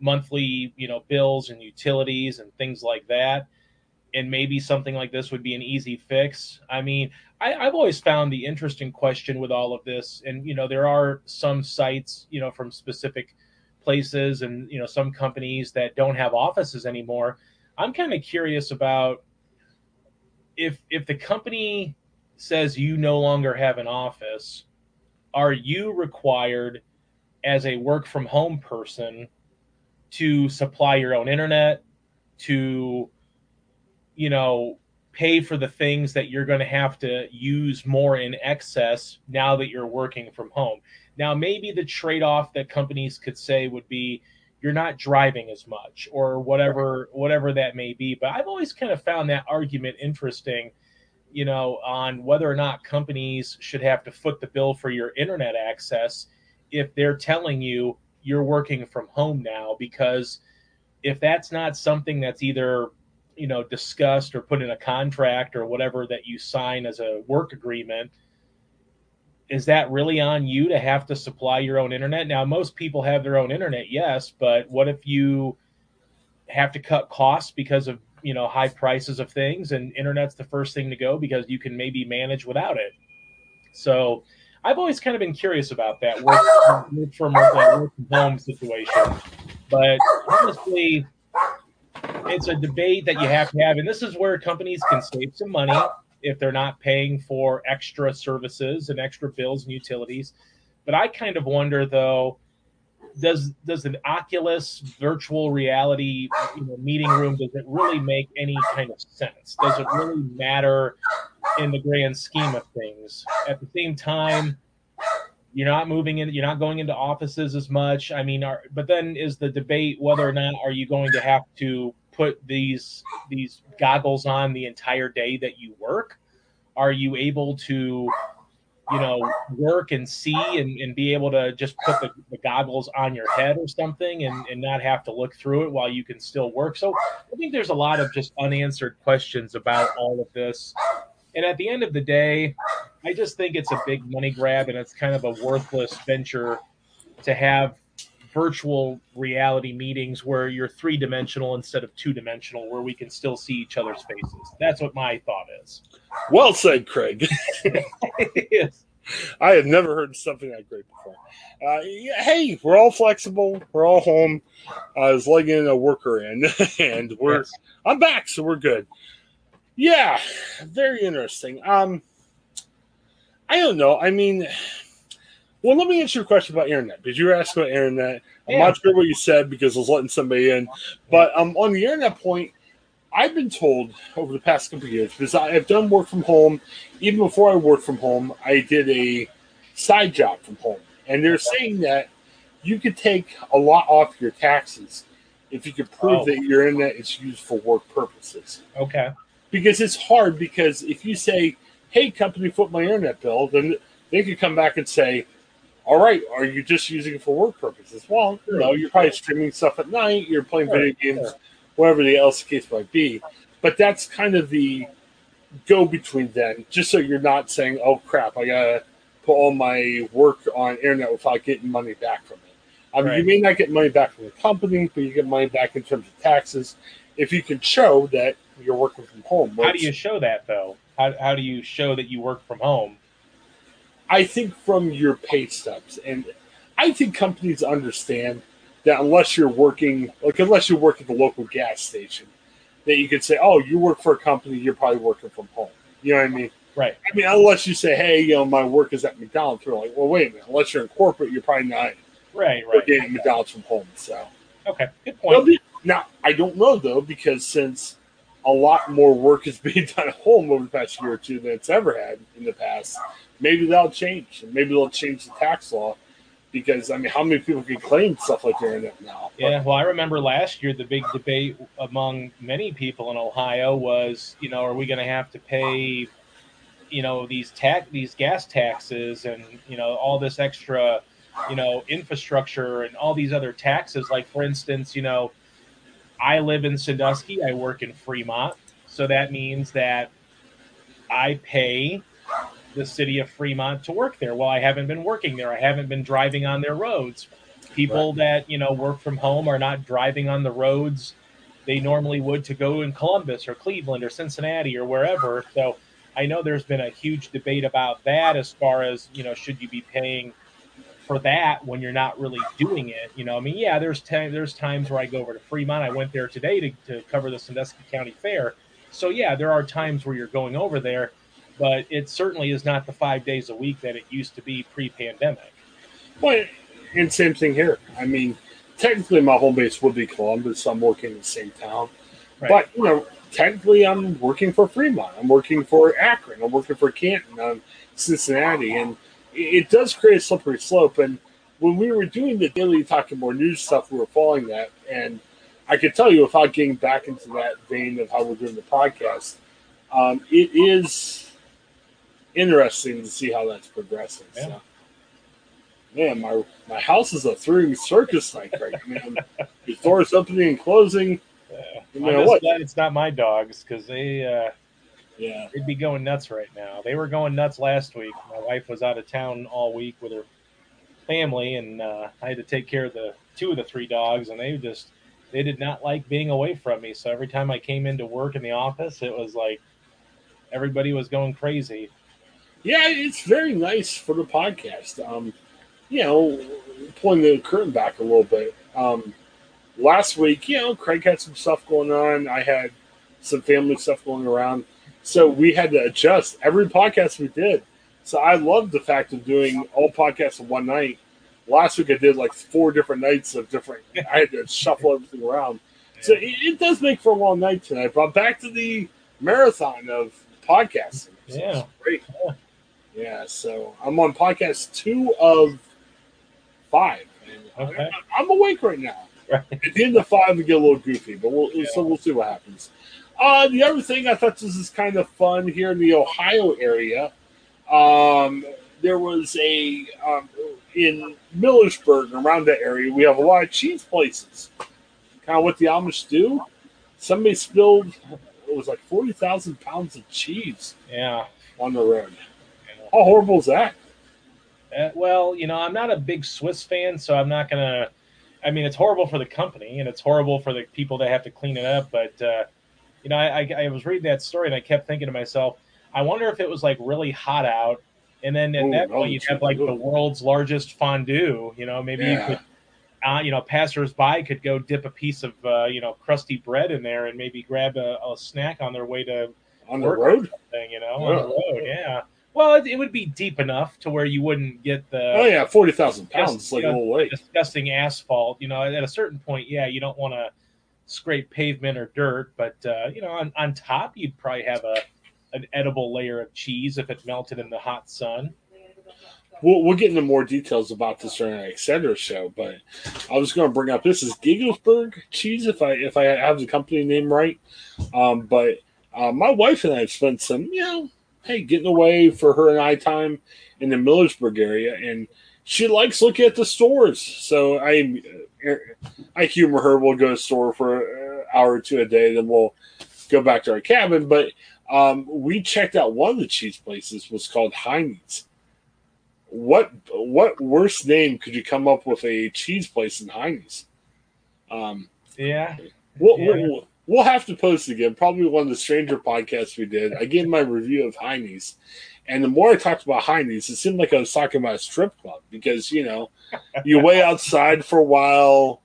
monthly, you know, bills and utilities and things like that. And maybe something like this would be an easy fix. I mean, I, I've always found the interesting question with all of this, and you know, there are some sites, you know, from specific places and you know some companies that don't have offices anymore. I'm kind of curious about if if the company says you no longer have an office are you required as a work from home person to supply your own internet to you know pay for the things that you're going to have to use more in excess now that you're working from home now, maybe the trade off that companies could say would be you're not driving as much or whatever whatever that may be. But I've always kind of found that argument interesting, you know, on whether or not companies should have to foot the bill for your internet access if they're telling you you're working from home now because if that's not something that's either you know discussed or put in a contract or whatever that you sign as a work agreement is that really on you to have to supply your own internet? Now, most people have their own internet, yes, but what if you have to cut costs because of you know high prices of things, and internet's the first thing to go because you can maybe manage without it. So, I've always kind of been curious about that work, work from from home situation, but honestly, it's a debate that you have to have, and this is where companies can save some money if they're not paying for extra services and extra bills and utilities. But I kind of wonder though, does does an Oculus virtual reality you know, meeting room does it really make any kind of sense? Does it really matter in the grand scheme of things? At the same time, you're not moving in, you're not going into offices as much. I mean, are, but then is the debate whether or not are you going to have to put these these goggles on the entire day that you work? Are you able to, you know, work and see and, and be able to just put the, the goggles on your head or something and, and not have to look through it while you can still work? So I think there's a lot of just unanswered questions about all of this. And at the end of the day, I just think it's a big money grab and it's kind of a worthless venture to have virtual reality meetings where you're three dimensional instead of two dimensional, where we can still see each other's faces. That's what my thought is. Well said, Craig. yes. I have never heard something that great before. Uh, yeah, hey, we're all flexible. We're all home. I was legging a worker in, and we're Yes. I'm back, so we're good. Yeah, very interesting. Um, I don't know. I mean, well, let me answer your question about internet because you were asking about internet. I'm Yeah. not sure what you said because I was letting somebody in, but um, on the internet point, I've been told over the past couple of years because I have done work from home. Even before I worked from home, I did a side job from home, and they're saying that you could take a lot off your taxes if you could prove Oh. that your internet is used for work purposes Okay. because it's hard because if you say hey company foot my internet bill then they could come back and say all right are you just using it for work purposes well no you're probably streaming stuff at night you're playing Sure, video games sure. whatever the else the case might be but that's kind of the go between then just so you're not saying oh crap i gotta put all my work on internet without getting money back from it I mean, you may not get money back from the company, but you get money back in terms of taxes if you can show that you're working from home. How do you show that though? How, how do you show that you work from home? I think from your pay stubs, and I think companies understand that unless you're working, like unless you work at the local gas station, that you could say, "Oh, you work for a company, you're probably working from home." You know what I mean? Right. I mean, unless you say, "Hey, you know, my work is at McDonald's," we're like, "Well, wait a minute." Unless you're in corporate, you're probably not Right. Right. working at McDonald's from home. So Okay. Good point. the- now I don't know though because since a lot more work is being done at home over the past year or two than it's ever had in the past, maybe that'll change, maybe they'll change the tax law because I mean, how many people can claim stuff like internet now? Yeah, well, I remember last year the big debate among many people in Ohio was, you know, are we going to have to pay, you know, these tax these gas taxes and you know all this extra, you know, infrastructure and all these other taxes. Like for instance, you know, I live in Sandusky, I work in Fremont, so that means that I pay the city of Fremont to work there. Well, I haven't been working there. I haven't been driving on their roads. People that, you know, work from home are not driving on the roads they normally would to go in Columbus or Cleveland or Cincinnati or wherever. So I know there's been a huge debate about that as far as, you know, should you be paying for that when you're not really doing it? You know, I mean, yeah, there's t- there's times where I go over to Fremont. I went there today to, to cover the Sandusky County Fair. So yeah, there are times where you're going over there, but it certainly is not the five days a week that it used to be pre-pandemic. Well, and same thing here. I mean, technically my home base would be Columbus, so I'm working in the same town. Right. But you know, technically, I'm working for Fremont. I'm working for Akron. I'm working for Canton. I'm Cincinnati, and it, does create a slippery slope. And when we were doing the daily talking more news stuff, we were following that, and I could tell you, without getting back into that vein of how we're doing the podcast, um, it is interesting to see how that's progressing. Yeah. So. Man, my my house is a three circus night right man. The doors opening and closing. Uh, You know what? it's not my dogs because they uh, Yeah. they'd be going nuts right now. They were going nuts last week. My wife was out of town all week with her family, and uh, I had to take care of the two of the three dogs, and they just they did not like being away from me. So every time I came into work in the office, it was like everybody was going crazy. Yeah, it's very nice for the podcast. Um, you know, pulling the curtain back a little bit. Um, last week, you know, Craig had some stuff going on. I had some family stuff going around. So we had to adjust every podcast we did. So I love the fact of doing all podcasts in one night. Last week I did like four different nights of different. I had to shuffle everything around. So it, it does make for a long night tonight. But back to the marathon of podcasting. So Yeah. great. Yeah. So I'm on podcast two of five. And Okay. I, am awake right now. Right. At the end of five, we get a little goofy, but we'll so we'll see what happens. Uh, the other thing I thought this is kind of fun here in the Ohio area. Um, there was a um, in Millersburg around that area. We have a lot of cheese places. Kind of what the Amish do. Somebody spilled it was like forty thousand pounds of cheese Yeah. on the road. How horrible is that? Uh, well, you know, I'm not a big Swiss fan, so I'm not gonna. I mean, it's horrible for the company and it's horrible for the people that have to clean it up. But uh, you know, I, I, I was reading that story and I kept thinking to myself, I wonder if it was like really hot out, and then at Ooh, that point you'd have like good. the world's largest fondue. You know, maybe you could. Uh, you know, passersby could go dip a piece of uh, you know crusty bread in there and maybe grab a, a snack on their way to On the road? thing. You know, Yeah. on the road. Yeah. Well, it, it would be deep enough to where you wouldn't get the Oh yeah, forty thousand pounds. Like yeah. a little weight. disgusting asphalt. You know, at a certain point, yeah, you don't want to scrape pavement or dirt, but uh, you know, on, on top, you'd probably have a an edible layer of cheese if it melted in the hot sun. We'll, we'll get into more details about this during our Excedra show, but I was going to bring up this is Guggisberg cheese if I if I have the company name right. Um, but uh, my wife and I have spent some, you know, hey, getting away for her and I time in the Millersburg area, and she likes looking at the stores. So I I humor her. We'll go to store for an hour or two a day, then we'll go back to our cabin. But um, we checked out one of the cheese places was called Heini's what what worse name could you come up with a cheese place in Heini's? Um, Yeah, we'll, Yeah. we'll, we'll have to post again. Probably one of the stranger podcasts we did. I gave my review of Heini's, and the more I talked about Heini's, it seemed like I was talking about a strip club because you know you wait outside for a while.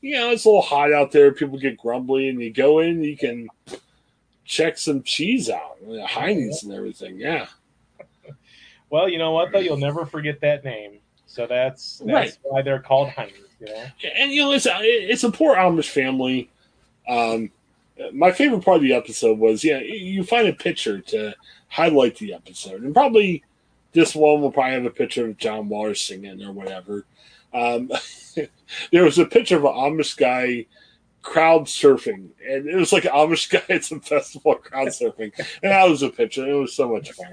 You know it's a little hot out there. People get grumbly, and you go in. You can check some cheese out, Heini's and everything. Yeah. Well, you know what though, you'll never forget that name. So that's that's Right. why they're called Heinz. You know. and you know it's a, it's a poor Amish family. Um, my favorite part of the episode was yeah, you find a picture to highlight the episode, and probably this one will probably have a picture of John Waller singing or whatever. Um, there was a picture of an Amish guy crowd surfing, and it was like an Amish guy at some festival crowd surfing, and that was a picture. It was so much fun.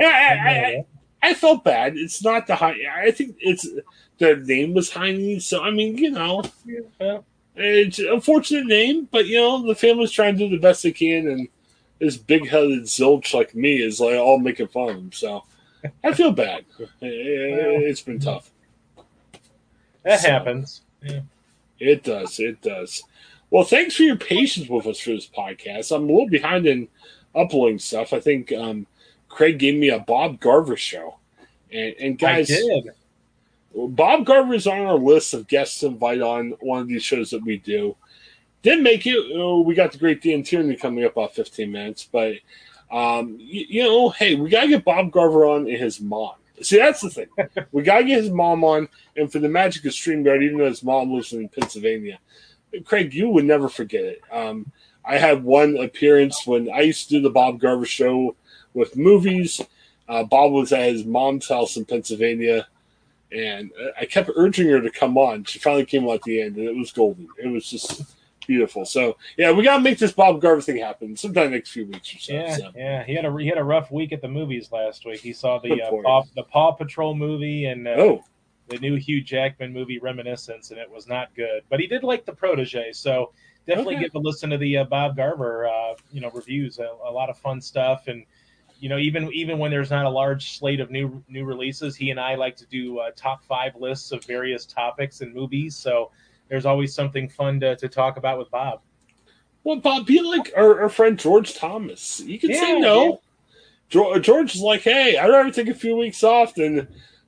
I, I, I, I felt bad. It's not the high. I think it's the name was Heini, so I mean, you know, Well, it's an unfortunate name, but you know, the family's trying to do the best they can, and this big-headed zilch like me is like all making fun of him. So I feel bad. It- It's been tough. that So- happens. It does. It does. Well, thanks for your patience with us for this podcast. I'm a little behind in uploading stuff. I think um, Craig gave me a Bob Garver show, and, and guys, I did. Bob Garver is on our list of guests to invite on one of these shows that we do. Didn't make it. Oh, we got the great Dan Tierney coming up about 15 minutes, but um, you, you know, hey, we gotta get Bob Garver on and his mom. See, that's the thing. we gotta get his mom on, and for the magic of StreamYard, even though his mom lives in Pennsylvania, Craig, you would never forget it. Um, I had one appearance when I used to do the Bob Garver show with movies. Uh, Bob was at his mom's house in Pennsylvania and I kept urging her to come on. She finally came on at the end, and it was golden. It was just beautiful. So yeah, we gotta make this Bob Garver thing happen sometime next few weeks or so. Yeah, so. yeah. He had a he had a rough week at the movies last week. He saw the uh. Paw, the Paw Patrol movie and uh, Oh, the new Hugh Jackman movie Reminiscence, and it was not good. But he did like the Protege, so definitely Okay. give a listen to the uh, Bob Garver, uh, you know, reviews. A, a lot of fun stuff, and you know, even even when there's not a large slate of new new releases, he and I like to do uh, top five lists of various topics and movies. So there's always something fun to, to talk about with Bob. Well, Bob, be like our, our friend George Thomas. You can say no. yeah. George, George is like, hey, I'd rather take a few weeks off than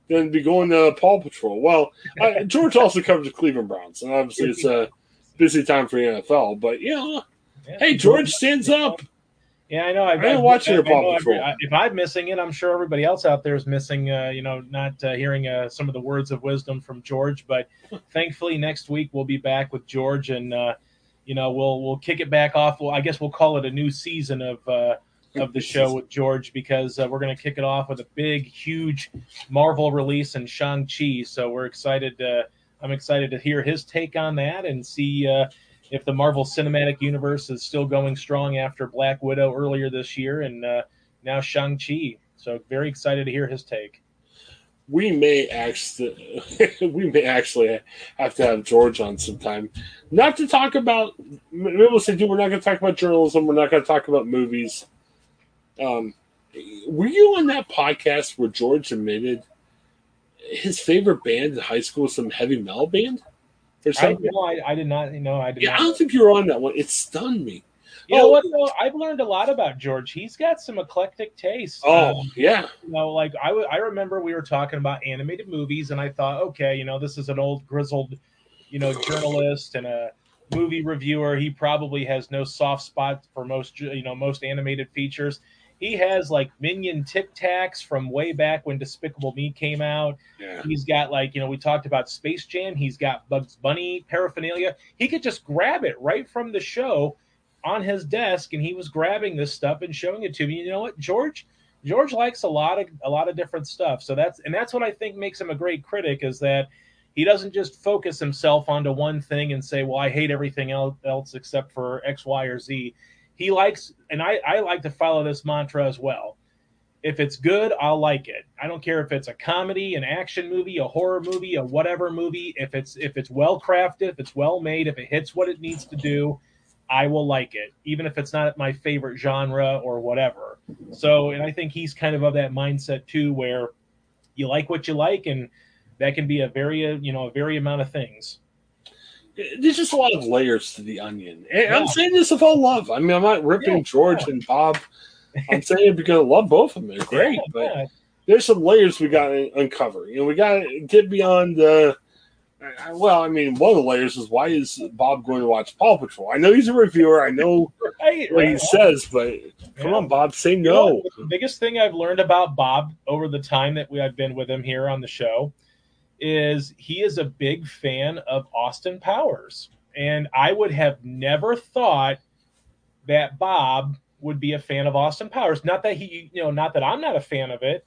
than be going to Paw Patrol. Well, I, George also covers the Cleveland Browns, and obviously it's a busy time for the NFL. But you know, Yeah. hey, George stands up. Yeah, I know. I've, didn't I've- your Paw Patrol. If I'm missing it, I'm sure everybody else out there is missing. Uh, you know, not uh, hearing uh, some of the words of wisdom from George. But thankfully, next week we'll be back with George, and uh, you know, we'll we'll kick it back off. Well, I guess we'll call it a new season of uh, of the show with George because uh, we're going to kick it off with a big, huge Marvel release in Shang Chi. So we're excited. Uh, I'm excited to hear his take on that and see. If the Marvel Cinematic Universe is still going strong after Black Widow earlier this year and uh, now Shang-Chi. So very excited to hear his take. we may actually we may actually have to have George on sometime, not to talk about. Maybe we'll say, dude, we're not going to talk about journalism. We're not going to talk about movies. Um, were you on that podcast where George admitted his favorite band in high school was some heavy metal band or I, something? no, I, I did not, you know, I did yeah, I not. don't think you were on that one. It stunned me. You know Oh. what? Though? I've learned a lot about George. He's got some eclectic taste. Oh Um, yeah, you know, like I, w- I remember we were talking about animated movies, and I thought, okay, you know, this is an old grizzled, you know, journalist and a movie reviewer. He probably has no soft spot for most, you know, most animated features. He has like Minion Tic Tacs from way back when Despicable Me came out. yeah. He's got like, you know, we talked about Space Jam. He's got Bugs Bunny paraphernalia. He could just grab it right from the show on his desk, and he was grabbing this stuff and showing it to me. You know what, George? George likes a lot of a lot of different stuff. So that's and that's what I think makes him a great critic is that he doesn't just focus himself onto one thing and say, "Well, I hate everything else except for X, Y, or Z." He likes, and I, I like to follow this mantra as well. If it's good, I'll like it. I don't care if it's a comedy, an action movie, a horror movie, a whatever movie. If it's if it's well crafted, if it's well made, if it hits what it needs to do, I will like it, even if it's not my favorite genre or whatever. So, and I think he's kind of of that mindset too, where you like what you like, and that can be a very, uh, you know, a very amount of things. There's just a lot of layers to the onion. And Yeah. I'm saying this with all love. I mean, I'm not ripping Yeah, George and Bob. I'm saying it because I love both of them. They're great, Yeah, but yeah. there's some layers we got to uncover. You know, we got to get beyond the. uh, Well, I mean, one of the layers is why is Bob going to watch Paw Patrol? I know he's a reviewer. I know right, what he says, but come Yeah. on, Bob, say You know no. the biggest thing I've learned about Bob over the time that we, I've been with him here on the show is he is a big fan of Austin Powers. And I would have never thought that Bob would be a fan of Austin Powers. Not that he, you know, not that I'm not a fan of it.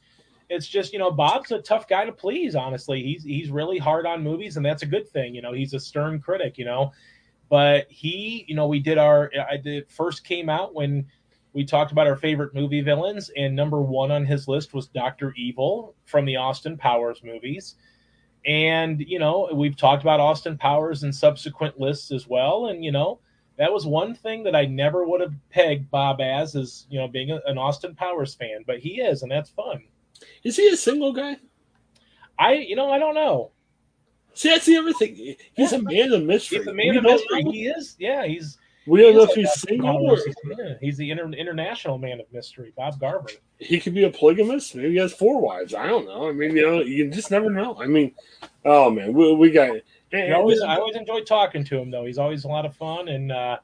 It's just, you know, Bob's a tough guy to please, honestly. He's he's really hard on movies and that's a good thing, you know. He's a stern critic, you know. But he, you know, we did our I did first came out when we talked about our favorite movie villains, and number one on his list was Doctor Evil from the Austin Powers movies. And you know, we've talked about Austin Powers in subsequent lists as well. And you know, that was one thing that I never would have pegged Bob as, is you know, being a, an Austin Powers fan. But he is, and that's fun. Is he a single guy? I, you know, I don't know. See, that's the other thing. He's a man of mystery. He's a man We of mystery. know- He is, yeah. He's We don't know if he's single or Powers. Yeah, he's the inter- international man of mystery, Bob Garver. he could be a polygamist. Maybe he has four wives. I don't know. I mean, you know, you just never know. I mean, oh man, we, we got. I always, I always enjoy talking to him though. He's always a lot of fun, and uh,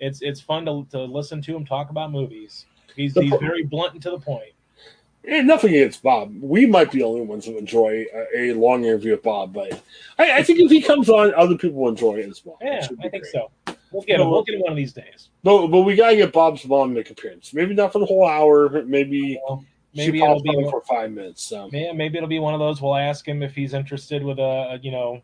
it's it's fun to, to listen to him talk about movies. He's he's very blunt and to the point. And nothing against Bob. We might be the only ones who enjoy a, a long interview with Bob, but I, I think if he comes on, other people will enjoy it as well. Yeah, which would be I think great. so. We'll get him. We'll get him one of these days. But but we gotta get Bob's mom to make an appearance. Maybe not for the whole hour. Maybe Well, she maybe it'll be on for five minutes. So yeah, maybe it'll be one of those. We'll ask him if he's interested with a, a you know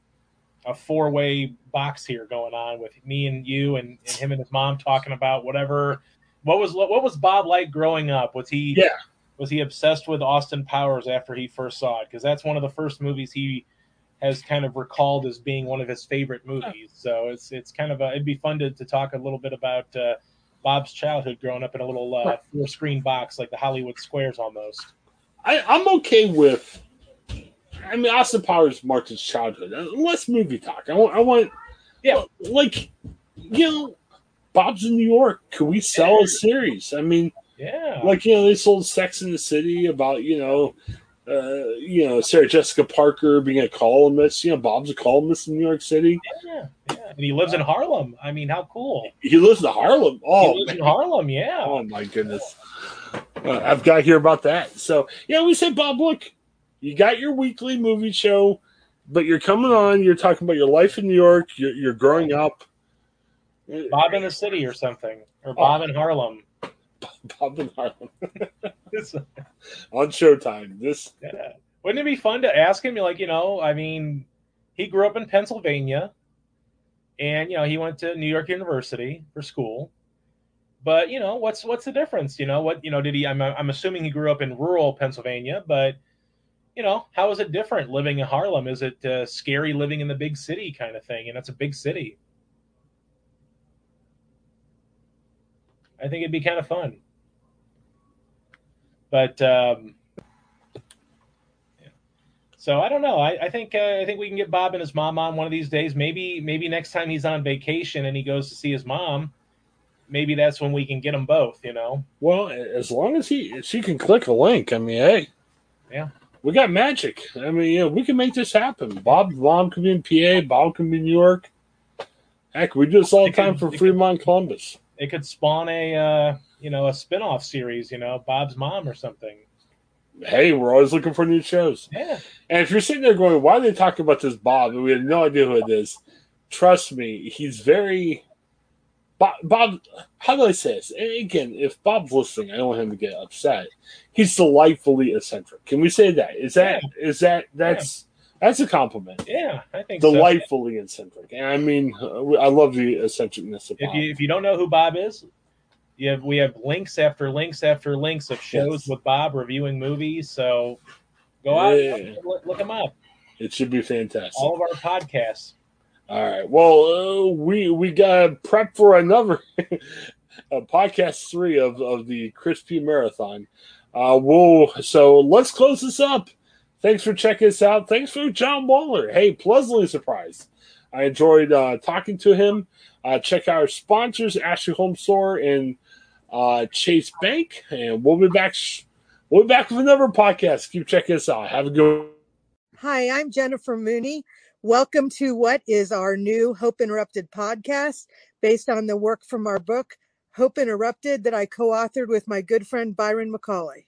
a four way box here going on with me and you and, and him and his mom talking about whatever. What was what was Bob like growing up? Was he Yeah. was he obsessed with Austin Powers after he first saw it? Because that's one of the first movies he has kind of recalled as being one of his favorite movies. So it's it's kind of a, it'd be fun to, to talk a little bit about uh, Bob's childhood growing up in a little uh, four screen box like the Hollywood Squares almost. I, I'm okay with. I mean, Austin Powers marked his childhood. Uh, Less movie talk. I want. I want. Yeah. like you know, Bob's in New York. Could we sell a series? I mean, Yeah. like you know, they sold Sex in the City about you know, uh, you know, Sarah Jessica Parker being a columnist. You know, Bob's a columnist in New York City. yeah, yeah. And he lives in Harlem. I mean, how cool. He lives in Harlem. Oh, he lives in. Harlem, yeah. oh my goodness. Uh, I've got to hear about that. So yeah, we said, Bob, look, you got your weekly movie show, but you're coming on. You're talking about your life in New York. You're, you're growing up. Bob in the City or something. Or Bob in Harlem. Bob in Harlem on Showtime. This Yeah. Wouldn't it be fun to ask him, like, you know, I mean, he grew up in Pennsylvania and, you know, he went to New York University for school. But, you know, what's what's the difference? You know, what, you know, did he I'm I'm assuming he grew up in rural Pennsylvania, but you know, how is it different living in Harlem? Is it uh, scary living in the big city kind of thing? And it's a big city. I think it'd be kind of fun. But um, so I don't know. I, I think uh, I think we can get Bob and his mom on one of these days. Maybe maybe next time he's on vacation and he goes to see his mom, maybe that's when we can get them both. You know? well, as long as he she can click a link. I mean, hey, Yeah. we got magic. I mean, you know, we can make this happen. Bob's mom can be in PA. Bob can be in New York. Heck, we do this all the time for Fremont, Columbus. It could spawn a uh, you know a spin-off series. You know, Bob's mom or something. Hey, we're always looking for new shows. Yeah. And if you're sitting there going, why are they talking about this Bob? And we have no idea who it is. Trust me, he's very. Bob, Bob, how do I say this? And again, if Bob's listening, I don't want him to get upset. He's delightfully eccentric. Can we say that? Is that is that that's that's a compliment? Yeah, I think so. Delightfully eccentric. And I mean, uh, I love the eccentricness of If Bob. you if you don't know who Bob is, you have we have links after links after links of shows Yes. with Bob reviewing movies. So go out Yeah. and look, look him up. it should be fantastic. All of our podcasts. All right. Well, uh, we we got prep for another uh, podcast three of of the Chris P Marathon. Uh, we'll so let's close this up. Thanks for checking us out. Thanks for John Waller. Hey, pleasantly surprised. I enjoyed uh, talking to him. Uh, check out our sponsors, Ashley Home Store and uh, Chase Bank, and we'll be back. We'll be back with another podcast. Keep checking us out. Have a good. one. Hi, I'm Jennifer Mooney. Welcome to what is our new Hope Interrupted podcast based on the work from our book, Hope Interrupted, that I co authored with my good friend Byron McCauley.